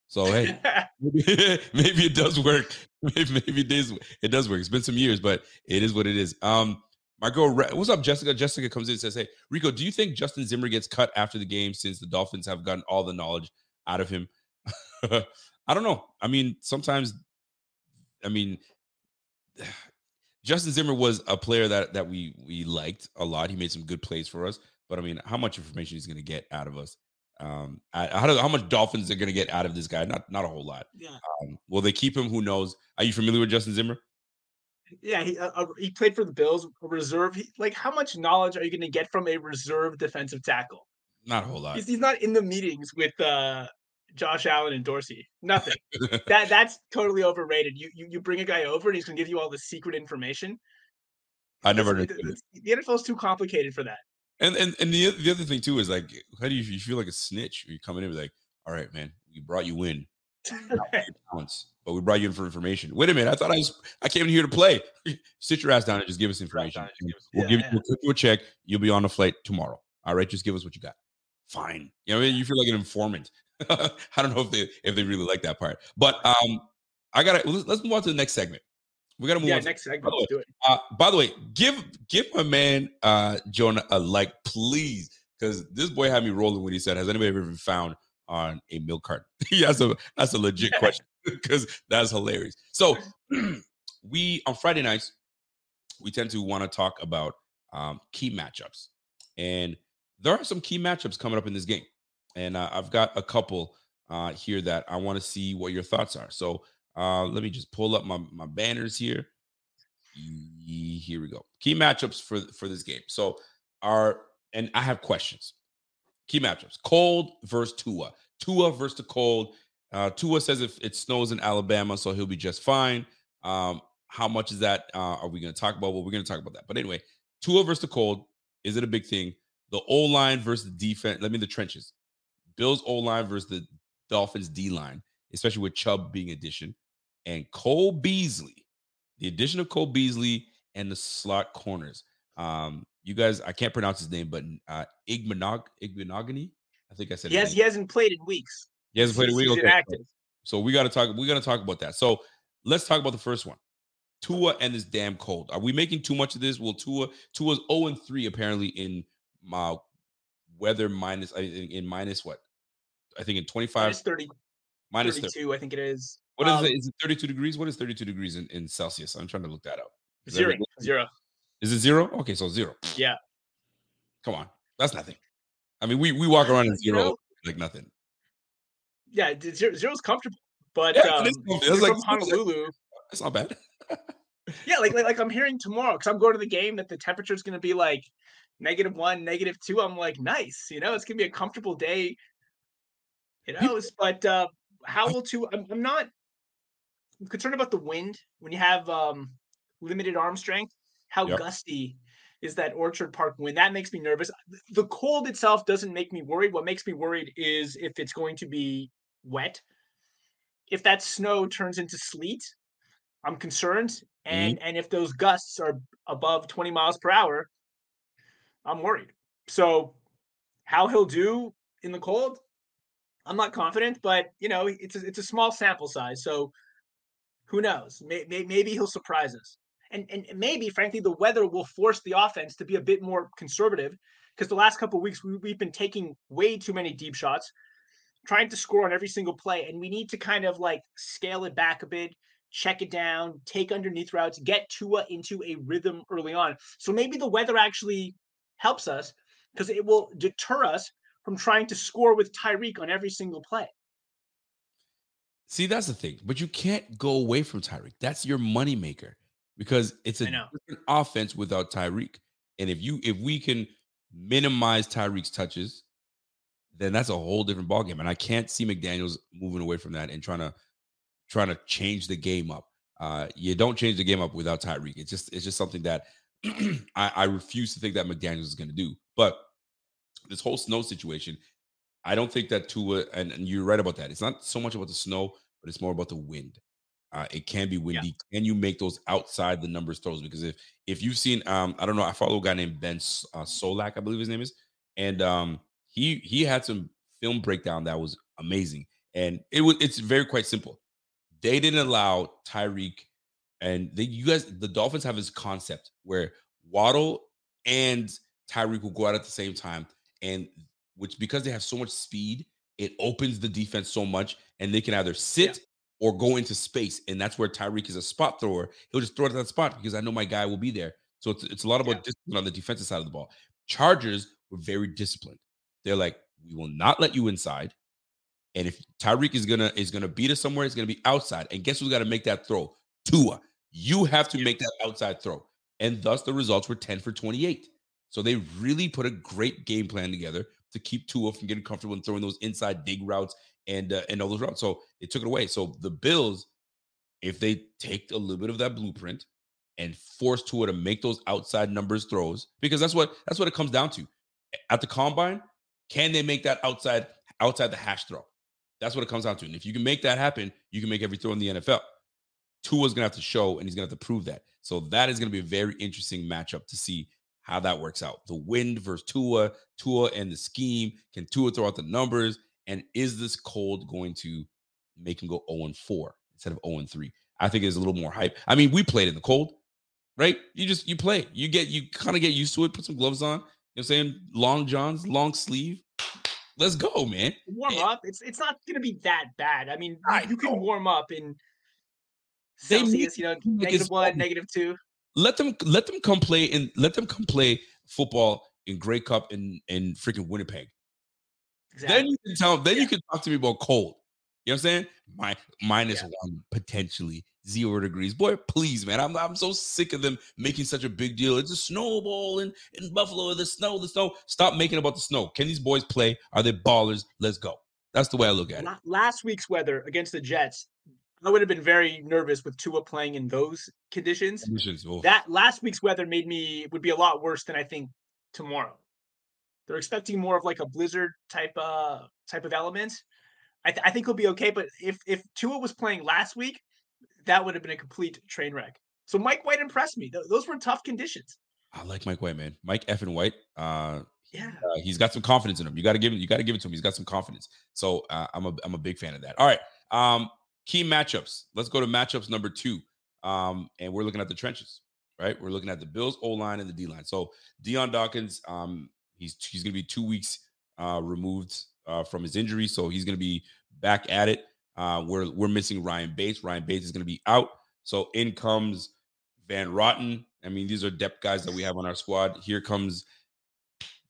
So hey, maybe, maybe it does work. Maybe, maybe it is. It does work. It's been some years, but it is what it is. Um, my girl, what's up, Jessica? Jessica comes in and says, "Hey, Rico, do you think Justin Zimmer gets cut after the game since the Dolphins have gotten all the knowledge out of him?" I don't know. I mean, sometimes, I mean, Justin Zimmer was a player that that we we liked a lot. He made some good plays for us, but I mean, how much information he's going to get out of us? Um, I- how do, how much Dolphins are going to get out of this guy? Not not a whole lot. yeah. Um, will they keep him? Who knows? Are you familiar with Justin Zimmer? Yeah, he uh, uh, he played for the Bills, reserve. He, like, how much knowledge are you going to get from a reserve defensive tackle? Not a whole lot. He's, he's not in the meetings with uh, Josh Allen and Dorsey. Nothing. that that's totally overrated. You you you bring a guy over and he's going to give you all the secret information. I never the, the, the NFL is too complicated for that. And and and the the other thing too is like, how do you, you feel like a snitch? You're coming in like, all right, man, we brought you in talents, but we brought you in for information. Wait a minute, I thought I was I came in here to play. Sit your ass down and just give us information. We'll Yeah, give yeah. you we'll you a check. You'll be on the flight tomorrow. All right, just give us what you got. Fine. You know, I mean? you feel like an informant. I don't know if they if they really like that part, but um, I gotta let's, let's move on to the next segment. We gotta move yeah, on. next segment. By the way, Let's do it. uh, by the way, give give my man uh Jonah a like, please, because this boy had me rolling when he said, "Has anybody ever found on a milk carton?" yeah, that's a that's a legit question because that's hilarious. So we on Friday nights we tend to want to talk about um, key matchups, and there are some key matchups coming up in this game, and uh, I've got a couple uh, here that I want to see what your thoughts are. So uh, let me just pull up my, my banners here. Here we go. Key matchups for for this game. So our and I have questions. Key matchups: cold versus Tua. Tua versus the cold. Uh, Tua says if it snows in Alabama, so he'll be just fine. Um, how much is that? Uh, are we going to talk about? Well, we're going to talk about that. But anyway, Tua versus the cold. Is it a big thing? The O line versus the defense. Let me the trenches. Bills O line versus the Dolphins D line, especially with Chubb being addition, and Cole Beasley. The addition of Cole Beasley and the slot corners. Um, you guys, I can't pronounce his name, but uh Igmanog Igmanogany. I think I said. He he hasn't played in weeks. He hasn't played in weeks. Okay. inactive. So we got to talk. We got to talk about that. So let's talk about the first one. Tua and this damn cold. Are we making too much of this? Will Tua Tua's 0 and 3 apparently in my weather minus I- in, in minus what? I think in 25 Minus 30, minus 30. 32, I think it is. What is Um, it? Is it 32 degrees? What is 32 degrees in, in Celsius? I'm trying to look that up. Is that Zero, right? zero. Is it zero? Okay, so zero. Yeah. Come on. That's nothing. I mean, we we walk around in You zero know- like nothing. Yeah, zero, zero's comfortable. But Yeah, um, It's like- from Honolulu. That's not bad. Yeah, like, like like I'm hearing tomorrow because I'm going to the game that the temperature is going to be like negative one, negative two. I'm like, nice. You know, it's going to be a comfortable day. You know, it's- but uh, how will two? I'm, I'm not I'm concerned about the wind when you have um, limited arm strength. How Yep. gusty is that Orchard Park wind? That makes me nervous. The cold itself doesn't make me worried. What makes me worried is if it's going to be wet. If that snow turns into sleet, I'm concerned. Mm-hmm. And and if those gusts are above 20 miles per hour, I'm worried. So how he'll do in the cold, I'm not confident, but you know, it's a, it's a small sample size, so who knows? May, may, maybe he'll surprise us. And and maybe frankly the weather will force the offense to be a bit more conservative because the last couple of weeks we, we've been taking way too many deep shots, trying to score on every single play and we need to kind of like scale it back a bit check it down, take underneath routes, get Tua into a rhythm early on. So maybe the weather actually helps us because it will deter us from trying to score with Tyreek on every single play. See, that's the thing. But you can't go away from Tyreek. That's your moneymaker because it's a different offense without Tyreek. And if you if we can minimize Tyreek's touches, then that's a whole different ballgame. And I can't see McDaniels moving away from that and trying to trying to change the game up. Uh, you don't change the game up without Tyreek. It's just it's just something that I, I refuse to think that McDaniels is going to do. But this whole snow situation, I don't think that Tua and, and you're right about that. It's not so much about the snow, but it's more about the wind. Uh, it can be windy. Can you make those outside the numbers throws? Because if if you've seen, um, I don't know, I follow a guy named Ben uh, Solak, I believe his name is, and um, he he had some film breakdown that was amazing, and it was it's very quite simple. They didn't allow Tyreek, and they you guys the Dolphins have this concept where Waddle and Tyreek will go out at the same time, and which because they have so much speed, it opens the defense so much, and they can either sit or go into space, and that's where Tyreek is a spot thrower. He'll just throw it at that spot because I know my guy will be there. So it's, it's a lot about Yeah. discipline on the defensive side of the ball. Chargers were very disciplined. They're like, we will not let you inside, and if Tyreek is gonna is gonna beat us somewhere, it's gonna be outside. And guess who's got to make that throw? Tua. You have to make that outside throw, and thus the results were ten for twenty eight. So they really put a great game plan together to keep Tua from getting comfortable and throwing those inside dig routes and uh, and all those routes. So they took it away. So the Bills, if they take a little bit of that blueprint and force Tua to make those outside numbers throws, because that's what that's what it comes down to. At the combine, can they make that outside outside the hash throw? That's what it comes down to. And if you can make that happen, you can make every throw in the NFL. Tua's gonna have to show and he's gonna have to prove that. So that is gonna be a very interesting matchup to see how that works out. The wind versus Tua, Tua and the scheme. Can Tua throw out the numbers? And is this cold going to make him go 0 and 4 instead of 0 and 3? I think it's a little more hype. I mean, we played in the cold, right? You just you play. You get you kind of get used to it, put some gloves on, you know what I'm saying? Long johns, long sleeve. Let's go, man. Warm up. It's it's not going to be that bad. I mean, you- I you can know. warm up in Celsius. You know, negative one, um negative two. Let them let them come play in let them come play football in Grey Cup in in freaking Winnipeg. Exactly. Then you can tell. Then you can talk to me about cold. You know what I'm saying? My minus Yeah. one potentially zero degrees. Boy, please, man. I'm I'm so sick of them making such a big deal. It's a snowball in, in Buffalo, the snow, the snow. Stop making about the snow. Can these boys play? Are they ballers? Let's go. That's the way I look at it. Last week's weather against the Jets, I would have been very nervous with Tua playing in those conditions. Conditions, oh, That last week's weather made me would be a lot worse than I think tomorrow. They're expecting more of like a blizzard type uh type of element. I, th- I think he'll be okay, but if if Tua was playing last week, that would have been a complete train wreck. So Mike White impressed me. Th- those were tough conditions. I like Mike White, man. Mike F and White. Uh, Yeah. uh, he's got some confidence in him. You got to give him. You got to give it to him. He's got some confidence. So uh, I'm a I'm a big fan of that. All right. Um, key matchups. Let's go to matchups number two. Um, and we're looking at the trenches, right? We're looking at the Bills O line and the D line. So Dion Dawkins, um, he's he's gonna be two weeks uh removed uh from his injury, so he's gonna be back at it. Uh, we're we're missing Ryan Bates. Ryan Bates is gonna be out. So in comes Van Roten. I mean, these are depth guys that we have on our squad. Here comes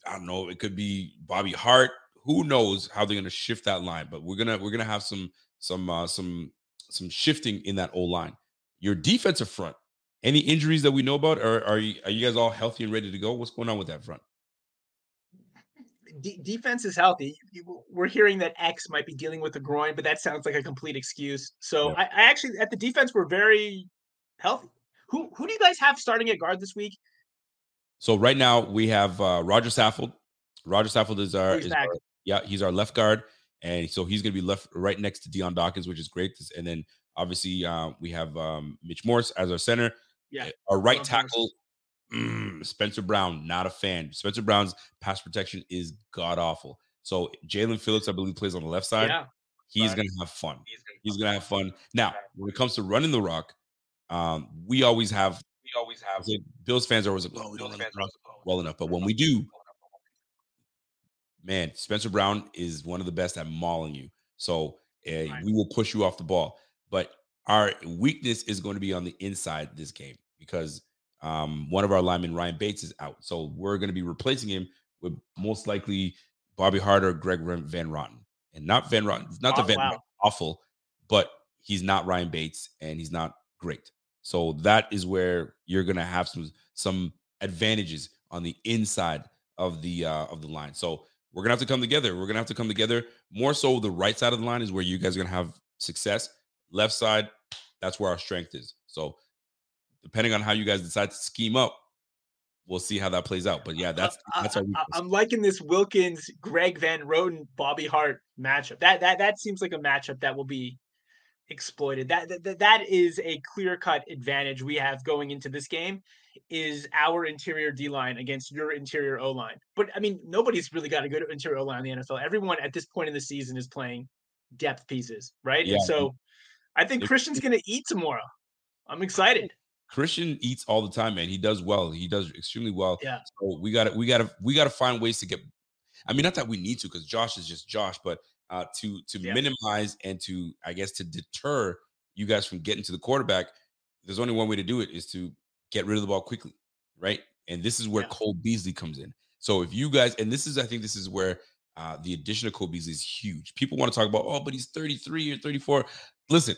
I don't know. It could be Bobby Hart. Who knows how they're going to shift that line? But we're gonna we're gonna have some some uh, some some shifting in that O line. Your defensive front. Any injuries that we know about? Or are you are you guys all healthy and ready to go? What's going on with that front? De- defense is healthy. We're hearing that X might be dealing with a groin, but that sounds like a complete excuse. So Yeah. I, I actually at the defense we're very healthy. Who who do you guys have starting at guard this week? So right now we have uh, Roger Saffold. Roger Saffold is our, is our yeah he's our left guard, and so he's going to be left right next to Dion Dawkins, which is great. And then obviously uh, we have um, Mitch Morse as our center. Yeah, Uh, Our right tackle, mm, Spencer Brown, not a fan. Spencer Brown's pass protection is god awful. So Jaelan Phillips, I believe, plays on the left side. Yeah. He's gonna have fun. He's gonna have fun. Now, when it comes to running the rock, um, we always have we always have Bills fans are always like, oh, we don't run the rock well enough. But when we do, man, Spencer Brown is one of the best at mauling you. So uh, Right. we will push you off the ball. But our weakness is going to be on the inside this game because um, one of our linemen, Ryan Bates, is out. So we're going to be replacing him with most likely Bobby Hart or Greg Van Van Roten. And not Van Rotten, not the Oh, Van wow. Rotten awful, but he's not Ryan Bates and he's not great. So that is where you're going to have some some advantages on the inside of the uh, of the line. So we're gonna have to come together. We're gonna have to come together. More so, the right side of the line is where you guys are gonna have success. Left side, that's where our strength is. So depending on how you guys decide to scheme up, we'll see how that plays out. But yeah, that's that's our I, am liking this Wilkins, Greg Van Roten, Bobby Hart matchup. That that that seems like a matchup that will be exploited. That that, that is a clear cut advantage we have going into this game. Is our interior D line against your interior O line? But I mean, nobody's really got a good interior O line in the NFL. Everyone at this point in the season is playing depth pieces, right? Yeah. And so I think Christian's going to eat tomorrow. I'm excited. Christian eats all the time, man. He does well. He does extremely well. Yeah. So we got to we got to we got to find ways to get. I mean, not that we need to, because Josh is just Josh, but uh, to to Yeah. minimize and to I guess to deter you guys from getting to the quarterback. There's only one way to do it is to get rid of the ball quickly, right? And this is where Yeah. Cole Beasley comes in. So if you guys, and this is I think this is where uh, the addition of Cole Beasley is huge. People want to talk about, oh, but he's 33 or 34. Listen,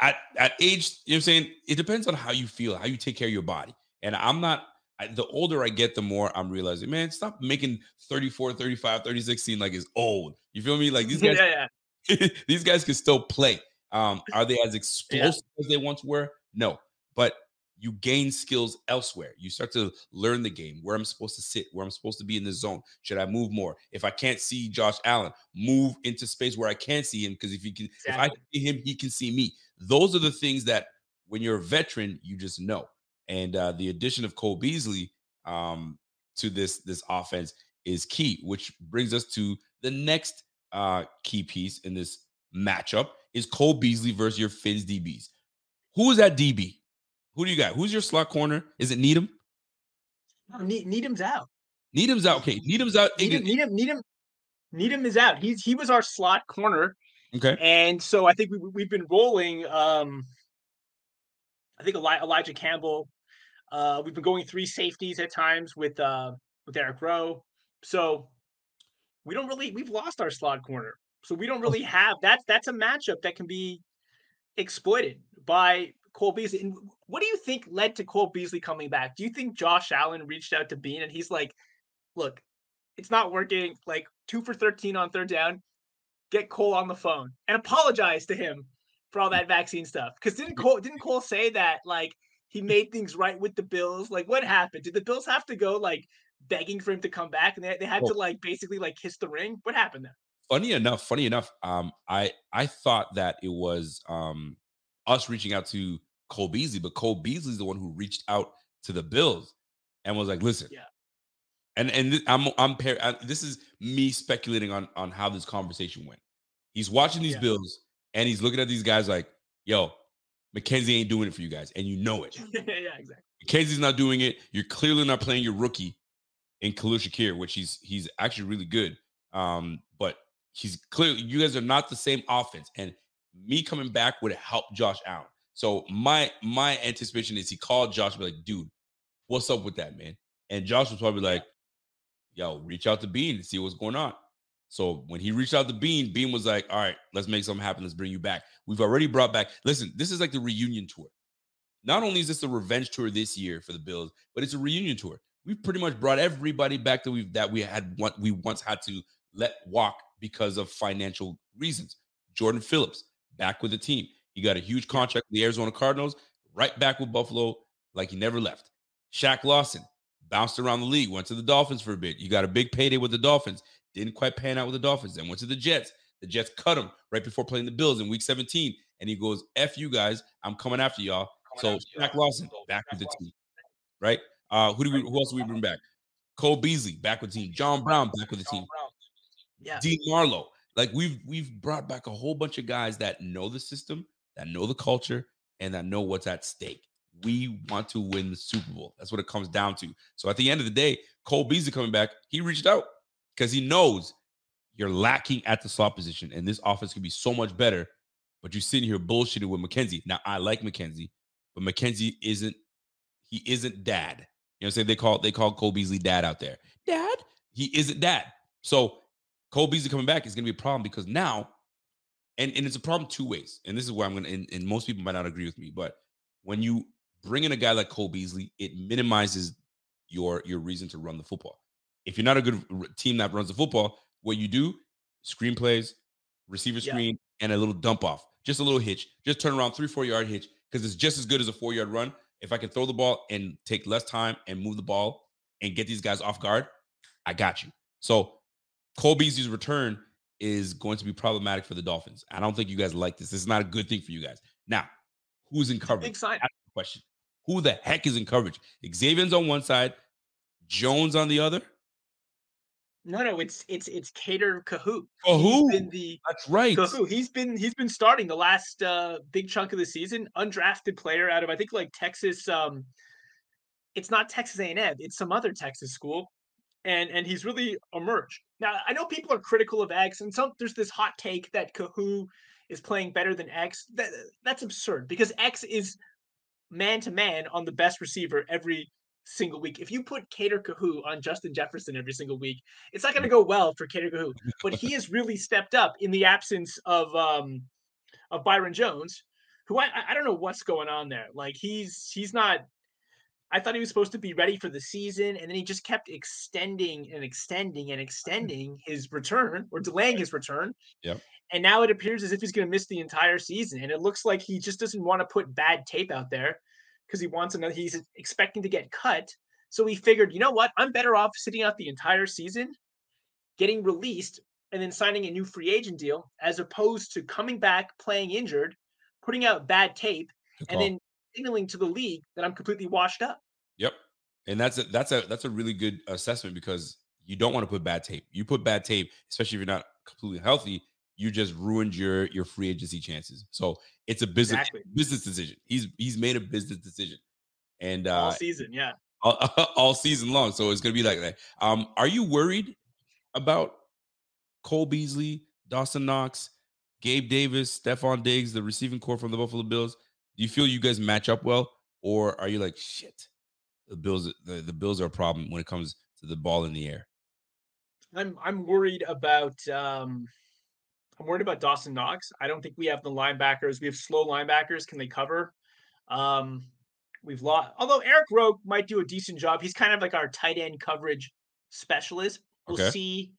at at age, you know what I'm saying? It depends on how you feel, how you take care of your body. And I'm not I, the older I get, the more I'm realizing, man, stop making 34, 35, 36 seem like it's old. You feel me? Like these guys, yeah, yeah. these guys can still play. Um, are they as explosive as they once were? No, but you gain skills elsewhere. You start to learn the game, where I'm supposed to sit, where I'm supposed to be in the zone. Should I move more? If I can't see Josh Allen, move into space where I can see him. Because if you can, if I Exactly. see him, he can see me. Those are the things that when you're a veteran, you just know. And uh, the addition of Cole Beasley um, to this this offense is key, which brings us to the next uh, key piece in this matchup is Cole Beasley versus your Finns DBs. Who is that DB? Who do you got? Who's your slot corner? Is it Needham? No, Ne- Needham's out. Needham's out. Okay, Needham's out. Needham, Needham, Needham, Needham is out. He's he was our slot corner, Okay. and so I think we, we've been rolling. Um, I think Eli- Elijah Campbell. Uh, we've been going three safeties at times with uh with Eric Rowe. So we don't really we've lost our slot corner. So we don't really have that's that's a matchup that can be exploited by Cole Beasley. And what do you think led to Cole Beasley coming back? Do you think Josh Allen reached out to Beane and he's like, look, it's not working. Like two for 13 on third down. Get Cole on the phone and apologize to him for all that vaccine stuff. Because didn't Cole didn't Cole say that like he made things right with the Bills? Like what happened? Did the Bills have to go like begging for him to come back and they, they had Oh. to like basically like kiss the ring? What happened there? funny enough, funny enough, um, I I thought that it was um us reaching out to Cole Beasley, but Cole Beasley's the one who reached out to the Bills and was like, "Listen." Yeah. And and th- I'm I'm par- I, this is me speculating on on how this conversation went. He's watching these Yeah. Bills and he's looking at these guys like, "Yo, McKenzie ain't doing it for you guys, and you know it. yeah, exactly. McKenzie's not doing it. You're clearly not playing your rookie in Khalil Shakir, which he's he's actually really good. Um, but he's clearly you guys are not the same offense. And me coming back would help Josh Allen. So my my anticipation is he called Josh be like, dude, what's up with that, man? And Josh was probably like, yo, reach out to Beane and see what's going on. So when he reached out to Beane, Beane was like, all right, let's make something happen. Let's bring you back. We've already brought back. Listen, this is like the reunion tour. Not only is this a revenge tour this year for the Bills, but it's a reunion tour. We've pretty much brought everybody back that we've that we had what we once had to let walk because of financial reasons. Jordan Phillips back with the team. He got a huge contract with the Arizona Cardinals, right back with Buffalo like he never left. Shaq Lawson bounced around the league, went to the Dolphins for a bit. You got a big payday with the Dolphins, didn't quite pan out with the Dolphins, then went to the Jets. The Jets cut him right before playing the Bills in week 17. And he goes, F you guys, I'm coming after y'all. So Shaq Lawson back with the team, right? Uh, who do we? Who else do we bring back? Cole Beasley back with the team. John Brown back with the team. Yeah. Dean Marlowe. Like we've we've brought back a whole bunch of guys that know the system, that know the culture, and that know what's at stake. We want to win the Super Bowl. That's what it comes down to. So at the end of the day, Cole Beasley coming back, he reached out because he knows you're lacking at the slot position, and this offense could be so much better. But you're sitting here bullshitting with McKenzie. Now I like McKenzie, but McKenzie isn't he isn't dad. You know what I'm saying? They call they call Cole Beasley dad out there. Dad? He isn't dad. So Cole Beasley coming back is gonna be a problem because now, and, and it's a problem two ways. And this is where I'm gonna and, and most people might not agree with me, but when you bring in a guy like Cole Beasley, it minimizes your your reason to run the football. If you're not a good team that runs the football, what you do, screenplays, receiver Yeah. screen, and a little dump off, just a little hitch, just turn around three, four yard hitch, because it's just as good as a four yard run. If I can throw the ball and take less time and move the ball and get these guys off guard, I got you. So Cole Beasley's return is going to be problematic for the Dolphins. I don't think you guys like this. This is not a good thing for you guys. Now, who's in coverage? Big sign. That's the question. Who the heck is in coverage? Xavier's on one side, Jones on the other. No, no, it's it's it's Kader Kohou. Kohou. The That's right. Kohou. He's been he's been starting the last uh big chunk of the season. Undrafted player out of I think like Texas. Um, it's not Texas A&M. It's some other Texas school, and and he's really emerged. Now I know people are critical of X, and some there's this hot take that Kohou is playing better than X. That, that's absurd because X is man to man on the best receiver every single week. If you put Kader Kohou on Justin Jefferson every single week, it's not going to go well for Kader Kohou. But he has really stepped up in the absence of um of Byron Jones, who I- I don't know what's going on there. Like he's he's not. I thought he was supposed to be ready for the season, and then he just kept extending and extending and mm-hmm. extending his return or delaying his return. Yep. And now it appears as if he's going to miss the entire season, and it looks like he just doesn't want to put bad tape out there because he wants another. He's expecting to get cut, so he figured, you know what? I'm better off sitting out the entire season, getting released, and then signing a new free agent deal, as opposed to coming back, playing injured, putting out bad tape, and then signaling to the league that I'm completely washed up. Yep. And that's a that's a that's a really good assessment because you don't want to put bad tape. You put bad tape, especially if you're not completely healthy, you just ruined your your free agency chances. So it's a business Exactly. business decision. He's he's made a business decision. And uh all season. Yeah. all, all season long. So it's gonna be like that. Um, are you worried about Cole Beasley, Dawson Knox, Gabe Davis, Stefon Diggs, the receiving core from the Buffalo Bills? Do you feel you guys match up well, or are you like shit? The Bills, the, the Bills are a problem when it comes to the ball in the air. I'm I'm worried about um I'm worried about Dawson Knox. I don't think we have the linebackers. We have slow linebackers. Can they cover? Um, we've lost. Although Eric Rowe might do a decent job. He's kind of like our tight end coverage specialist. We'll Okay. see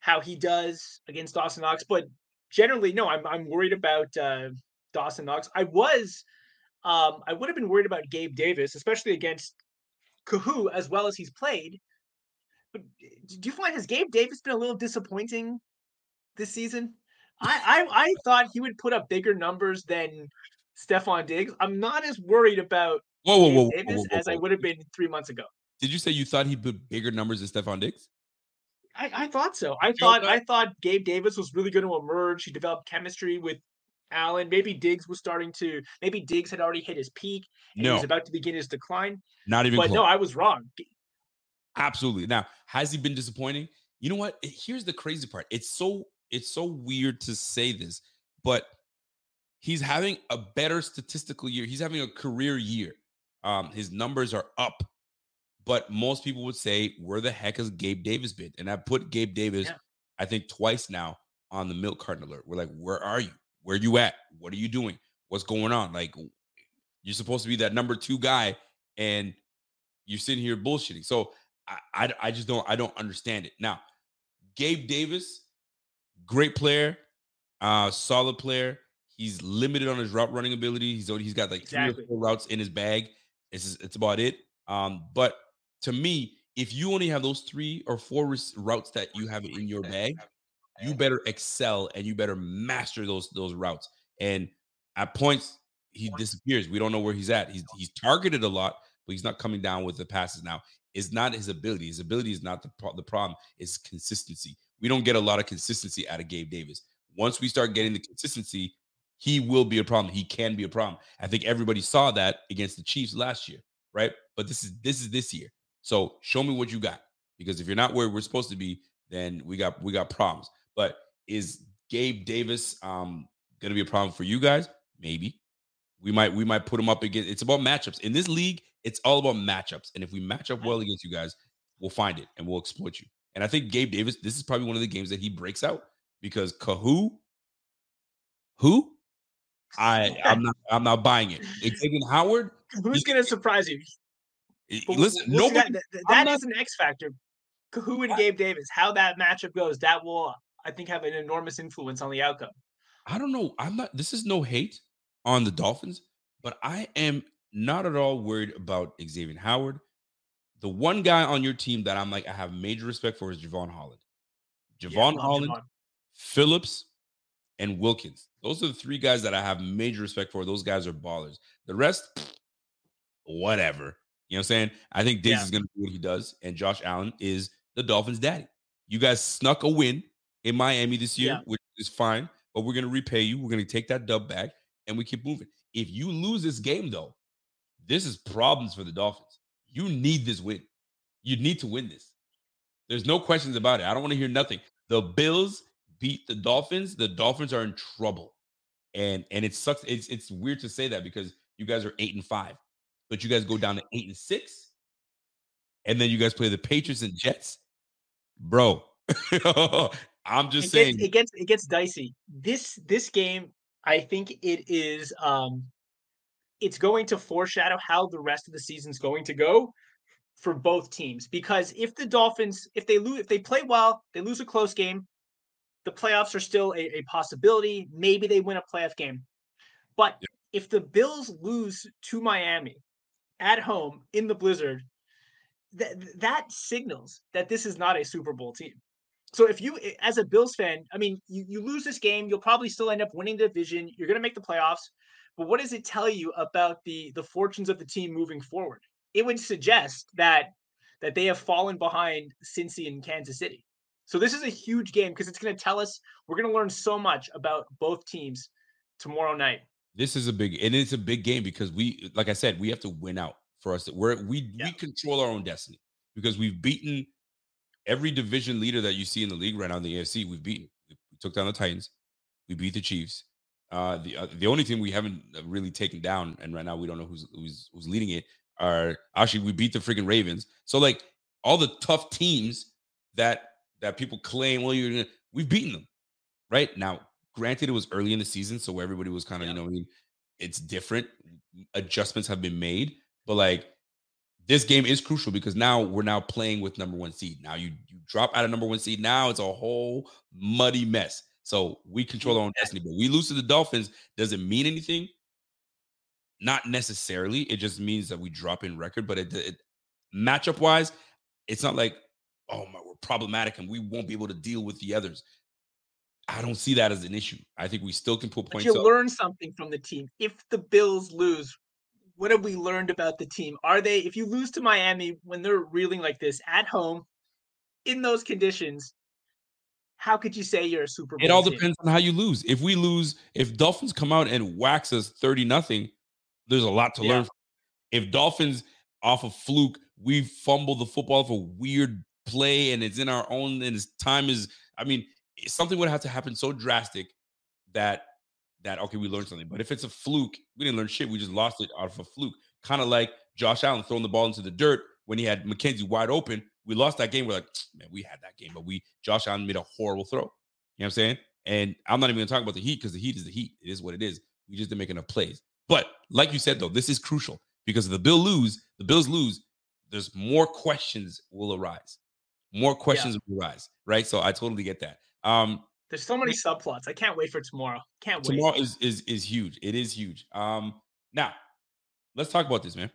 how he does against Dawson Knox. But generally, no, I'm I'm worried about uh, Dawson Knox. I was, um, I would have been worried about Gabe Davis, especially against Kohou as well as he's played. But do you find has Gabe Davis been a little disappointing this season? I I, I thought he would put up bigger numbers than Stefon Diggs. I'm not as worried about Whoa, whoa, Gabe whoa, Davis whoa, as I would have been three months ago. Did you say you thought he put bigger numbers than Stefon Diggs? I, I thought so. I thought? I thought Gabe Davis was really going to emerge. He developed chemistry with Allen. Maybe Diggs was starting to. Maybe Diggs had already hit his peak and he was about to begin his decline. not even But close. no, I was wrong. Absolutely. Now, has he been disappointing? You know what? Here's the crazy part. It's so it's so weird to say this, but he's having a better statistical year. He's having a career year. Um, his numbers are up, but most people would say, "Where the heck has Gabe Davis been?" And I put Gabe Davis, Yeah. I think, twice now on the milk carton alert. We're like, "Where are you? Where you at? What are you doing? What's going on?" Like, you're supposed to be that number two guy, and you're sitting here bullshitting. So I, I, I just don't I don't understand it. Now, Gabe Davis, great player, uh, solid player. He's limited on his route running ability. He's only he's got like three or four routes in his bag. It's it's about it. Um, but to me, if you only have those three or four routes that you have in your bag, you better excel and you better master those those routes. And at points, he disappears. We don't know where he's at. He's he's targeted a lot, but he's not coming down with the passes now. It's not his ability. His ability is not the pro- the problem. It's consistency. We don't get a lot of consistency out of Gabe Davis. Once we start getting the consistency, he will be a problem. He can be a problem. I think everybody saw that against the Chiefs last year, right? But this is this is this year. So show me what you got. Because if you're not where we're supposed to be, then we got we got problems. But is Gabe Davis um gonna be a problem for you guys? Maybe. We might we might put him up against it's about matchups. In this league, it's all about matchups. And if we match up well against you guys, we'll find it and we'll exploit you. And I think Gabe Davis, this is probably one of the games that he breaks out because Kohou, who? I I'm not I'm not buying it. Xavier Howard, Who's going to surprise you? listen, nobody that, that, I'm not- an X factor. Who and Gabe Davis, how that matchup goes, that will, I think, have an enormous influence on the outcome. I don't know. I'm not. This is no hate on the Dolphins, but I am not at all worried about Xavier Howard. The one guy on your team that I'm like I have major respect for is Jevon Holland. Yeah, Jevon love Holland, Jevon. Phillips, and Wilkins. Those are the three guys that I have major respect for. Those guys are ballers. The rest, whatever. You know what I'm saying? I think Diggs Yeah. is going to do what he does, and Josh Allen is the Dolphins' daddy. You guys snuck a win in Miami this year, Yeah. which is fine, but we're going to repay you. We're going to take that dub back, and we keep moving. If you lose this game, though, this is problems for the Dolphins. You need this win. You need to win this. There's no questions about it. I don't want to hear nothing. The Bills beat the Dolphins. The Dolphins are in trouble. And and it sucks. It's it's weird to say that because you guys are eight and five, but you guys go down to eight and six, and then you guys play the Patriots and Jets. Bro, I'm just it saying. gets, it gets it gets dicey. This this game, I think it is um it's going to foreshadow how the rest of the season's going to go for both teams. Because if the Dolphins, if they lose, if they play well, they lose a close game, the playoffs are still a, a possibility. Maybe they win a playoff game. But if the Bills lose to Miami at home in the blizzard, that that signals that this is not a Super Bowl team. So if you, eh, as a Bills fan, I mean, you, you lose this game, you'll probably still end up winning the division. You're going to make the playoffs. But what does it tell you about the the fortunes of the team moving forward? It would suggest that that they have fallen behind Cincy and Kansas City. So this is a huge game because it's going to tell us we're going to learn so much about both teams tomorrow night. This is a big and it's a big game because we, like I said, we have to win out for us. We're we Yeah. we control our own destiny because we've beaten every division leader that you see in the league right now in the AFC. We've beaten. We, took down the Titans. We beat the Chiefs. Uh, the uh, the only team we haven't really taken down, and right now we don't know who's who's who's leading it. Are actually we beat the freaking Ravens. So like all the tough teams that that people claim, well, you're gonna, we've beaten them. right? Now, granted, it was early in the season, so everybody was kind of, Yeah. you know, I mean, it's different. Adjustments have been made, but like this game is crucial because now we're now playing with number one seed. Now you you drop out of number one seed. Now it's a whole muddy mess. So we control our own destiny. But we lose to the Dolphins. Does it mean anything? Not necessarily. It just means that we drop in record. But it, it matchup wise, it's not like oh my, we're problematic and we won't be able to deal with the others. I don't see that as an issue. I think we still can put points. But you up. learn something from the team. If the Bills lose, what have we learned about the team? Are they, if you lose to Miami when they're reeling like this at home in those conditions, how could you say you're a Super Bowl It all team? depends on how you lose. If we lose, if Dolphins come out and wax us 30 nothing, there's a lot to Yeah. learn. From. If Dolphins off a fluke, we fumble the football off a weird play and it's in our own and it's time is, I mean, something would have to happen so drastic that that okay, we learned something. But if it's a fluke, we didn't learn shit. We just lost it out of a fluke. Kind of like Josh Allen throwing the ball into the dirt when he had McKenzie wide open. We lost that game. We're like, man, we had that game, but we Josh Allen made a horrible throw. You know what I'm saying? And I'm not even gonna talk about the Heat because the Heat is the Heat. It is what it is. We just didn't make enough plays. But like you said, though, this is crucial because if the Bill lose, the Bills lose. There's more questions will arise. More questions will arise, right? So I totally get that. Um, There's so many subplots. I can't wait for tomorrow. Can't wait. tomorrow is is is huge. It is huge. Um, now let's talk about this, man.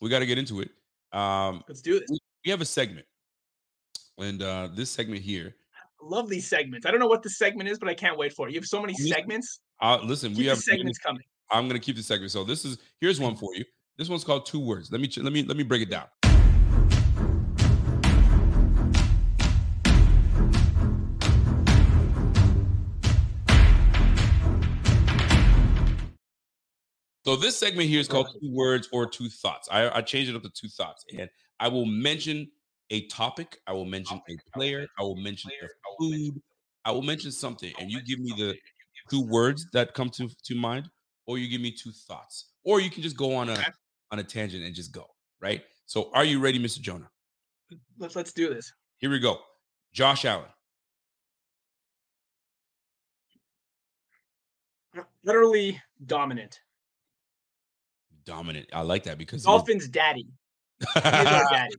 We got to get into it. Um, Let's do this. we have a segment, and uh, this segment here. I love these segments. I don't know what the segment is, but I can't wait for it. You have so many segments. Uh, listen, Keep we have segments coming. I'm gonna keep the segment. So this is here's one for you. This one's called two words. Let me let me let me break it down. So this segment here is called two words or two thoughts. I, I changed it up to two thoughts, and I will mention a topic. I will mention a player. I will mention a food. I will mention something, and you give me the two words that come to to mind, or you give me two thoughts, or you can just go on a on a tangent and just go right. So, are you ready, Mr. Jonah? Let's let's do this. Here we go. Josh Allen. Literally dominant. Dominant. I like that because Dolphins daddy. Daddy.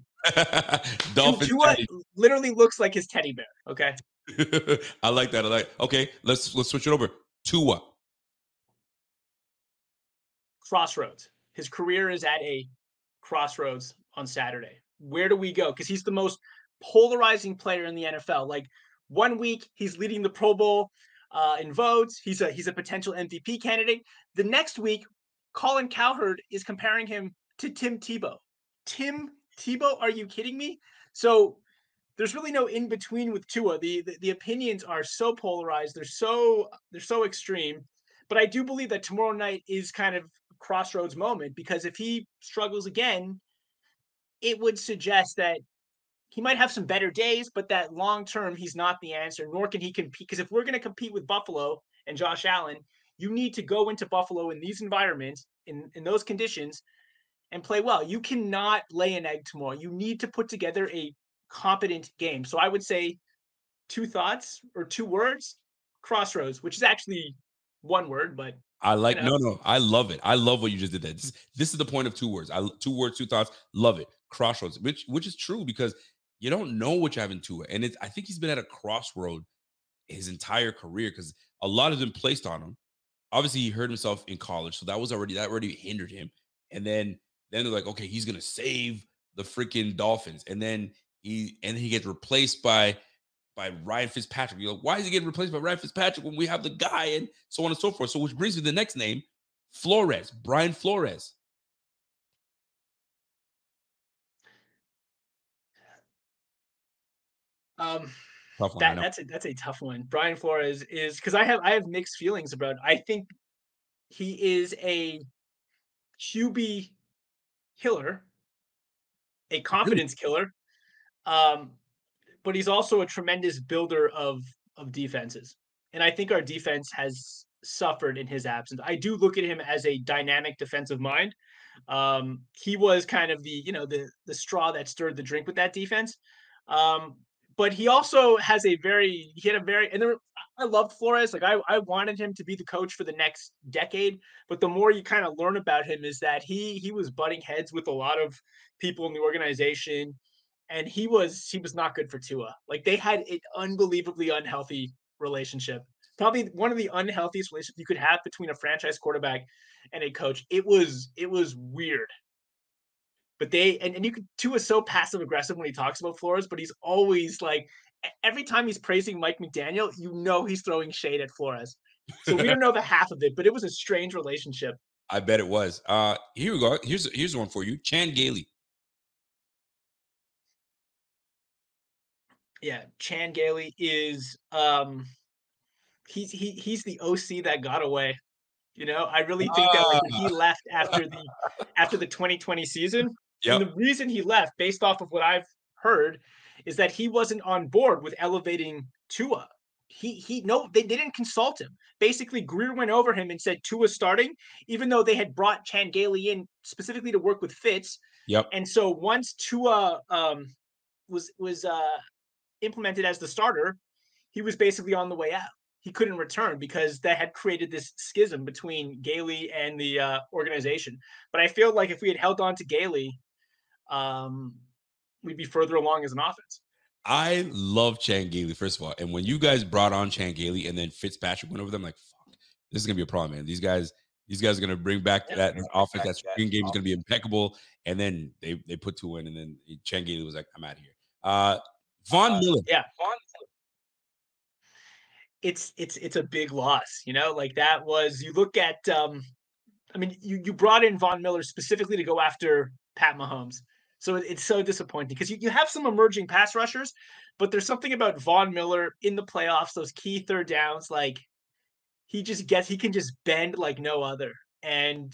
Dolphins. Tua daddy. literally looks like his teddy bear. Okay. I like that. I like. Okay, let's let's switch it over. Tua. Crossroads. His career is at a crossroads on Saturday. Where do we go? Because he's the most polarizing player in the NFL. Like one week he's leading the Pro Bowl uh, in votes. He's a he's a potential MVP candidate. The next week, Colin Cowherd is comparing him to Tim Tebow. Tim Tebow? Are you kidding me? So there's really no in between with Tua. The, the the opinions are so polarized. They're so they're so extreme. But I do believe that tomorrow night is kind of a crossroads moment because if he struggles again, it would suggest that he might have some better days, but that long term he's not the answer, nor can he compete. Because if we're going to compete with Buffalo and Josh Allen, you need to go into Buffalo in these environments, in, in those conditions, and play well. You cannot lay an egg tomorrow. You need to put together a competent game. So I would say two thoughts or two words crossroads, which is actually one word, but I like know? no no. I love it. I love what you just did. That this, this is the point of two words. I two words, two thoughts. Love it. Crossroads, which which is true because you don't know what you have in Tua, and it's I think he's been at a crossroad his entire career because a lot has been placed on him. Obviously, he hurt himself in college, so that was already that already hindered him. And then then they're like, okay, he's gonna save the freaking Dolphins, and then he and he gets replaced by by Ryan Fitzpatrick. You're like, why is he getting replaced by Ryan Fitzpatrick when we have the guy and so on and so forth? So, which brings me to the next name, Flores, Brian Flores. um, Tough one, that that's a that's a tough one. Brian Flores is because I have I have mixed feelings about. I think he is a QB killer, a confidence killer, um, but he's also a tremendous builder of of defenses. And I think our defense has suffered in his absence. I do look at him as a dynamic defensive mind. Um, he was kind of the you know the the straw that stirred the drink with that defense. Um, but he also has a very he had a very and there I loved Flores. Like I, I wanted him to be the coach for the next decade. But the more you kind of learn about him, is that he he was butting heads with a lot of people in the organization, and he was he was not good for Tua. Like they had an unbelievably unhealthy relationship. Probably one of the unhealthiest relationships you could have between a franchise quarterback and a coach. It was it was weird. But they and, and you could Tua is so passive aggressive when he talks about Flores, but he's always like every time he's praising Mike McDaniel, you know he's throwing shade at Flores. So we don't know the half of it, but it was a strange relationship. I bet it was. Uh here we go. Here's here's one for you. Chan Gailey. Yeah, Chan Gailey is um he's he he's the OC that got away. You know, I really think that like, he Ah. left after the after the 2020 season, Yep. and the reason he left, based off of what I've heard, is that he wasn't on board with elevating Tua. He he no, they, they didn't consult him. Basically, Grier went over him and said Tua starting, even though they had brought Chan Gailey in specifically to work with Fitz. Yep. And so once Tua um was was uh implemented as the starter, he was basically on the way out. He couldn't return because that had created this schism between Gailey and the uh, organization. But I feel like if we had held on to Gailey, um, we'd be further along as an offense. I love Chan Gailey, first of all. And when you guys brought on Chan Gailey and then Fitzpatrick went over them, like, fuck, this is gonna be a problem, man. These guys, these guys are gonna bring back Yeah, that offense. That screen game is gonna be impeccable. And then they they put Tua in, and then Chan Gailey was like, I'm out of here. Uh Von Miller. Yeah. Von it's it's it's a big loss, you know, like that was you look at um I mean, you you brought in Von Miller specifically to go after Pat Mahomes. So it's so disappointing because you, you have some emerging pass rushers, but there's something about Von Miller in the playoffs, those key third downs, like he just gets he can just bend like no other. And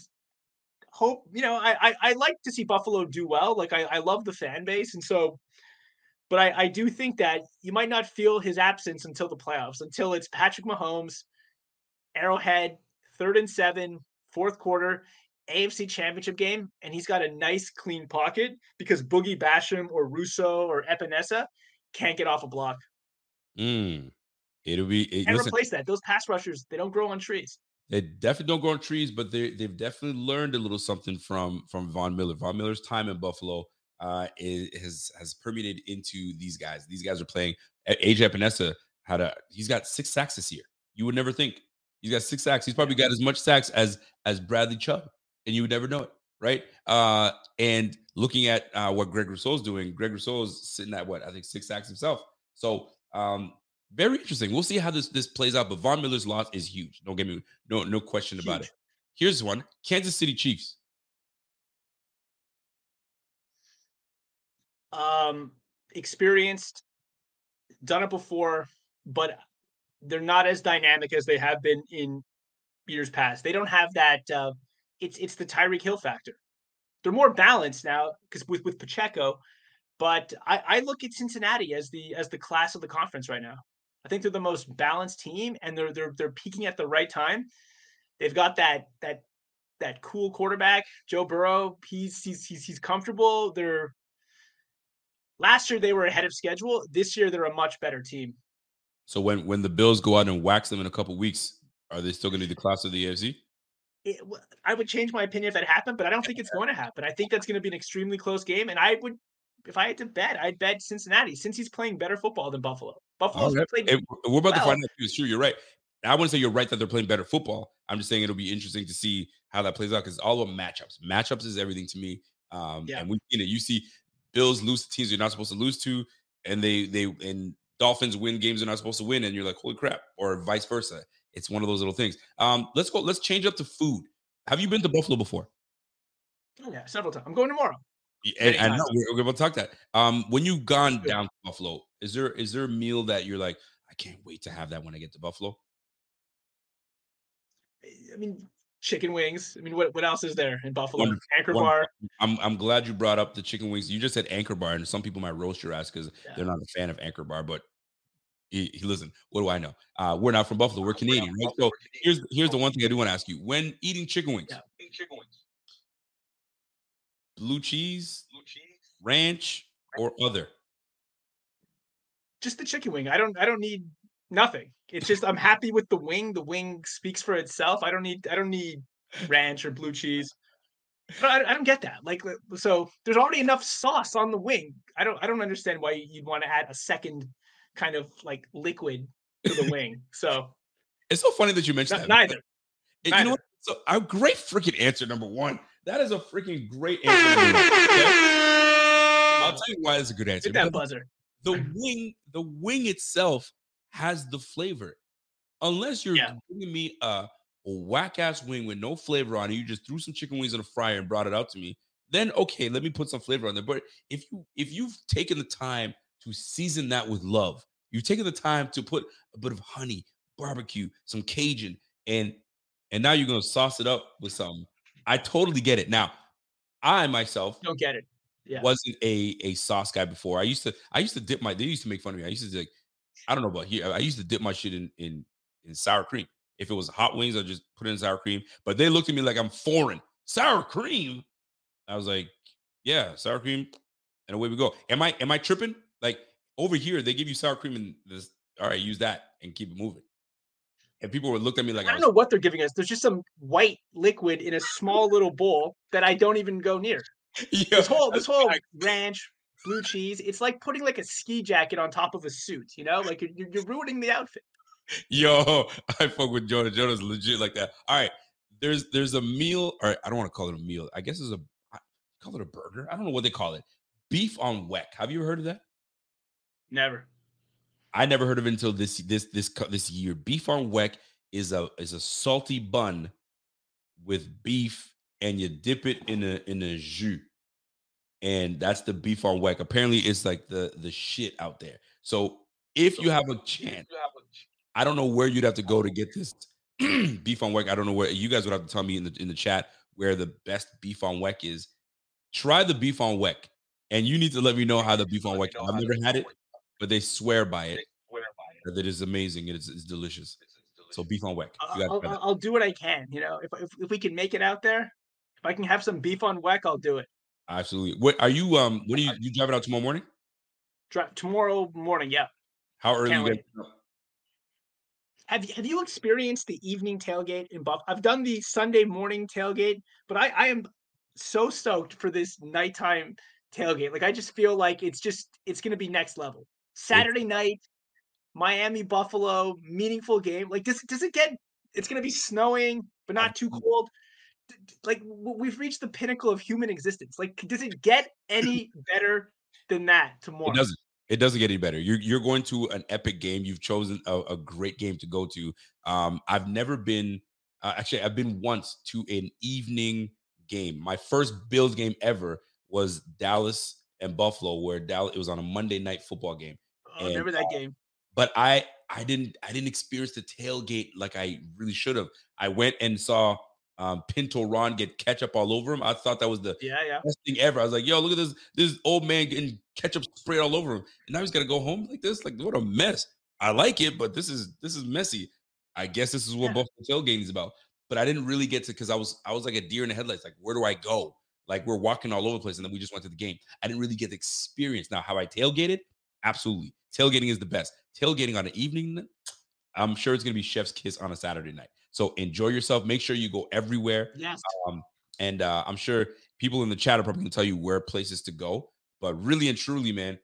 hope, you know, I I, I like to see Buffalo do well. Like I, I love the fan base. And so but I, I do think that you might not feel his absence until the playoffs, until it's Patrick Mahomes, Arrowhead, third and seven, fourth quarter, AFC championship game, and he's got a nice clean pocket because Boogie Basham or Rousseau or Epenesa can't get off a block. Mm. It'll be it, And listen, replace that. Those pass rushers, they don't grow on trees. They definitely don't grow on trees, but they they've definitely learned a little something from from Von Miller. Von Miller's time in Buffalo uh is, has has permeated into these guys. These guys are playing. AJ Epenesa had a he's got six sacks this year. You would never think he's got six sacks. He's probably got as much sacks as as Bradley Chubb, and you would never know it, right? Uh, and looking at uh, what Greg Rousseau's doing, Greg Rousseau's sitting at what I think six sacks himself. So um, very interesting. We'll see how this this plays out. But Von Miller's loss is huge. Don't get me no no question about it. Here's one: Kansas City Chiefs. Um, experienced, done it before, but they're not as dynamic as they have been in years past. They don't have that. Uh, it's it's the Tyreek Hill factor. They're more balanced now because with with Pacheco, but I, I look at Cincinnati as the as the class of the conference right now. I think they're the most balanced team, and they're they're they're peaking at the right time. They've got that that that cool quarterback, Joe Burrow. He's he's he's, he's comfortable. They're last year they were ahead of schedule. This year they're a much better team. So when when the Bills go out and wax them in a couple weeks, are they still going to be the class of the AFC? It, I would change my opinion if that happened, but I don't think it's going to happen. I think that's going to be an extremely close game, and I would, if I had to bet, I'd bet Cincinnati since he's playing better football than Buffalo. Buffalo's All right. played And we're about to find out. if It's true. You're right. I wouldn't say you're right that they're playing better football. I'm just saying it'll be interesting to see how that plays out because it's all about matchups. Matchups is everything to me. Um, Yeah. And we've seen it. You see Bills lose to teams you're not supposed to lose to, and they they and Dolphins win games they're not supposed to win, and you're like, holy crap, or vice versa. It's one of those little things. Um, let's go. Let's change up to food. Have you been to Buffalo before? Oh, yeah, several times. I'm going tomorrow. And, and I know we're, we're going to talk that. Um, when you've gone down to Buffalo, is there is there a meal that you're like, I can't wait to have that when I get to Buffalo? I mean, chicken wings. I mean, what, what else is there in Buffalo? Wonderful, Anchor wonderful. Bar. I'm I'm glad you brought up the chicken wings. You just said Anchor Bar, and some people might roast your ass because Yeah. they're not a fan of Anchor Bar. But he, he- listen, what do I know? Uh, we're not from Buffalo. We're Canadian, right? So here's here's the one thing I do want to ask you: When eating chicken wings, Yeah. blue cheese, ranch, or other? Just the chicken wing. I don't. I don't need nothing. it's just I'm happy with the wing. The wing speaks for itself. I don't need I don't need ranch or blue cheese. I, I don't get that. Like so there's already enough sauce on the wing. I don't I don't understand why you'd want to add a second kind of like liquid to the wing. So It's so funny that you mentioned that. neither. And you know what? So a great freaking answer, number one. That is a freaking great answer. I'll tell you why it's a good answer. Hit that buzzer. the wing, the wing itself has the flavor. Unless you're Yeah. giving me a, whack ass wing with no flavor on it, you just threw some chicken wings in a fryer and brought it out to me. Then okay, let me put some flavor on there. But if you if you've taken the time to season that with love, you've taken the time to put a bit of honey, barbecue, some Cajun, and and now you're gonna sauce it up with some. I totally get it. Now, I myself Don't get it. Yeah. wasn't a a sauce guy before. I used to I used to dip my they used to make fun of me. I used to like I don't know about here. I used to dip my shit in in in sour cream. If it was hot wings, I just put it in sour cream. But they looked at me like I'm foreign. Sour cream. I was like, yeah, sour cream, and away we go. Am I am I tripping? Like over here, they give you sour cream and this. All right, use that and keep it moving. And people would look at me like I don't know what they're giving us. There's just some white liquid in a small little bowl that I don't even go near. Yeah, This whole this whole ranch, blue cheese, it's like putting like a ski jacket on top of a suit, you know? Like you're, you're you're ruining the outfit. Yo, I fuck with Jonah. Jonah's legit like that. All right, there's there's a meal, or I don't want to call it a meal. I guess it's a I- call it a burger. I don't know what they call it. Beef on weck. Have you ever heard of that? Never. I never heard of it until this this this this year. Beef on weck is a is a salty bun with beef, and you dip it in a in a jus, and that's the beef on weck. Apparently, it's like the the shit out there. So if you have a chance, I don't know where you'd have to go to get this beef on weck. I don't know where you guys would have to tell me in the in the chat where the best beef on weck is. Try the beef on weck, and you need to let me know how the beef on weck. I've never had it, but they swear by it that it is amazing and it's, it's delicious. So beef on weck. You I'll, I'll. I'll do what I can. You know, if, if if we can make it out there, if I can have some beef on weck, I'll do it. Absolutely. What are you? Um, when are you you driving out tomorrow morning? Dri- tomorrow morning, yeah. How early Can't you? Have you have you experienced the evening tailgate in Buff? I've done the Sunday morning tailgate, but I I am so stoked for this nighttime tailgate. Like I just feel like it's just it's gonna be next level. Saturday night, Miami Buffalo, meaningful game. Like does does it get? It's gonna be snowing, but not too cold. Like we've reached the pinnacle of human existence. Like does it get any better than that tomorrow? It doesn't. It doesn't get any better. You're you're going to an epic game. You've chosen a, a great game to go to. Um, I've never been. Uh, actually, I've been once to an evening game. My first Bills game ever was Dallas and Buffalo, where Dallas. It was on a Monday night football game. Oh, remember that game? but I I didn't I didn't experience the tailgate like I really should have. I went and saw um, Pinto Ron get ketchup all over him. I thought that was the Yeah, yeah. best thing ever. I was like, yo, look at this this old man getting ketchup sprayed all over him, and now he's got to go home like this. Like what a mess. I like it, but this is this is messy. I guess this is what Yeah. Buffalo tailgating is about. But I didn't really get to because I was I was like a deer in the headlights. Like where do I go? Like we're walking all over the place, and then we just went to the game. I didn't really get the experience. Now, how I tailgated, absolutely. Tailgating is the best. Tailgating on an evening, I'm sure it's gonna be chef's kiss on a Saturday night. So enjoy yourself. Make sure you go everywhere. Yes. Um, and uh, I'm sure people in the chat are probably gonna tell you where places to go. But really and truly, man,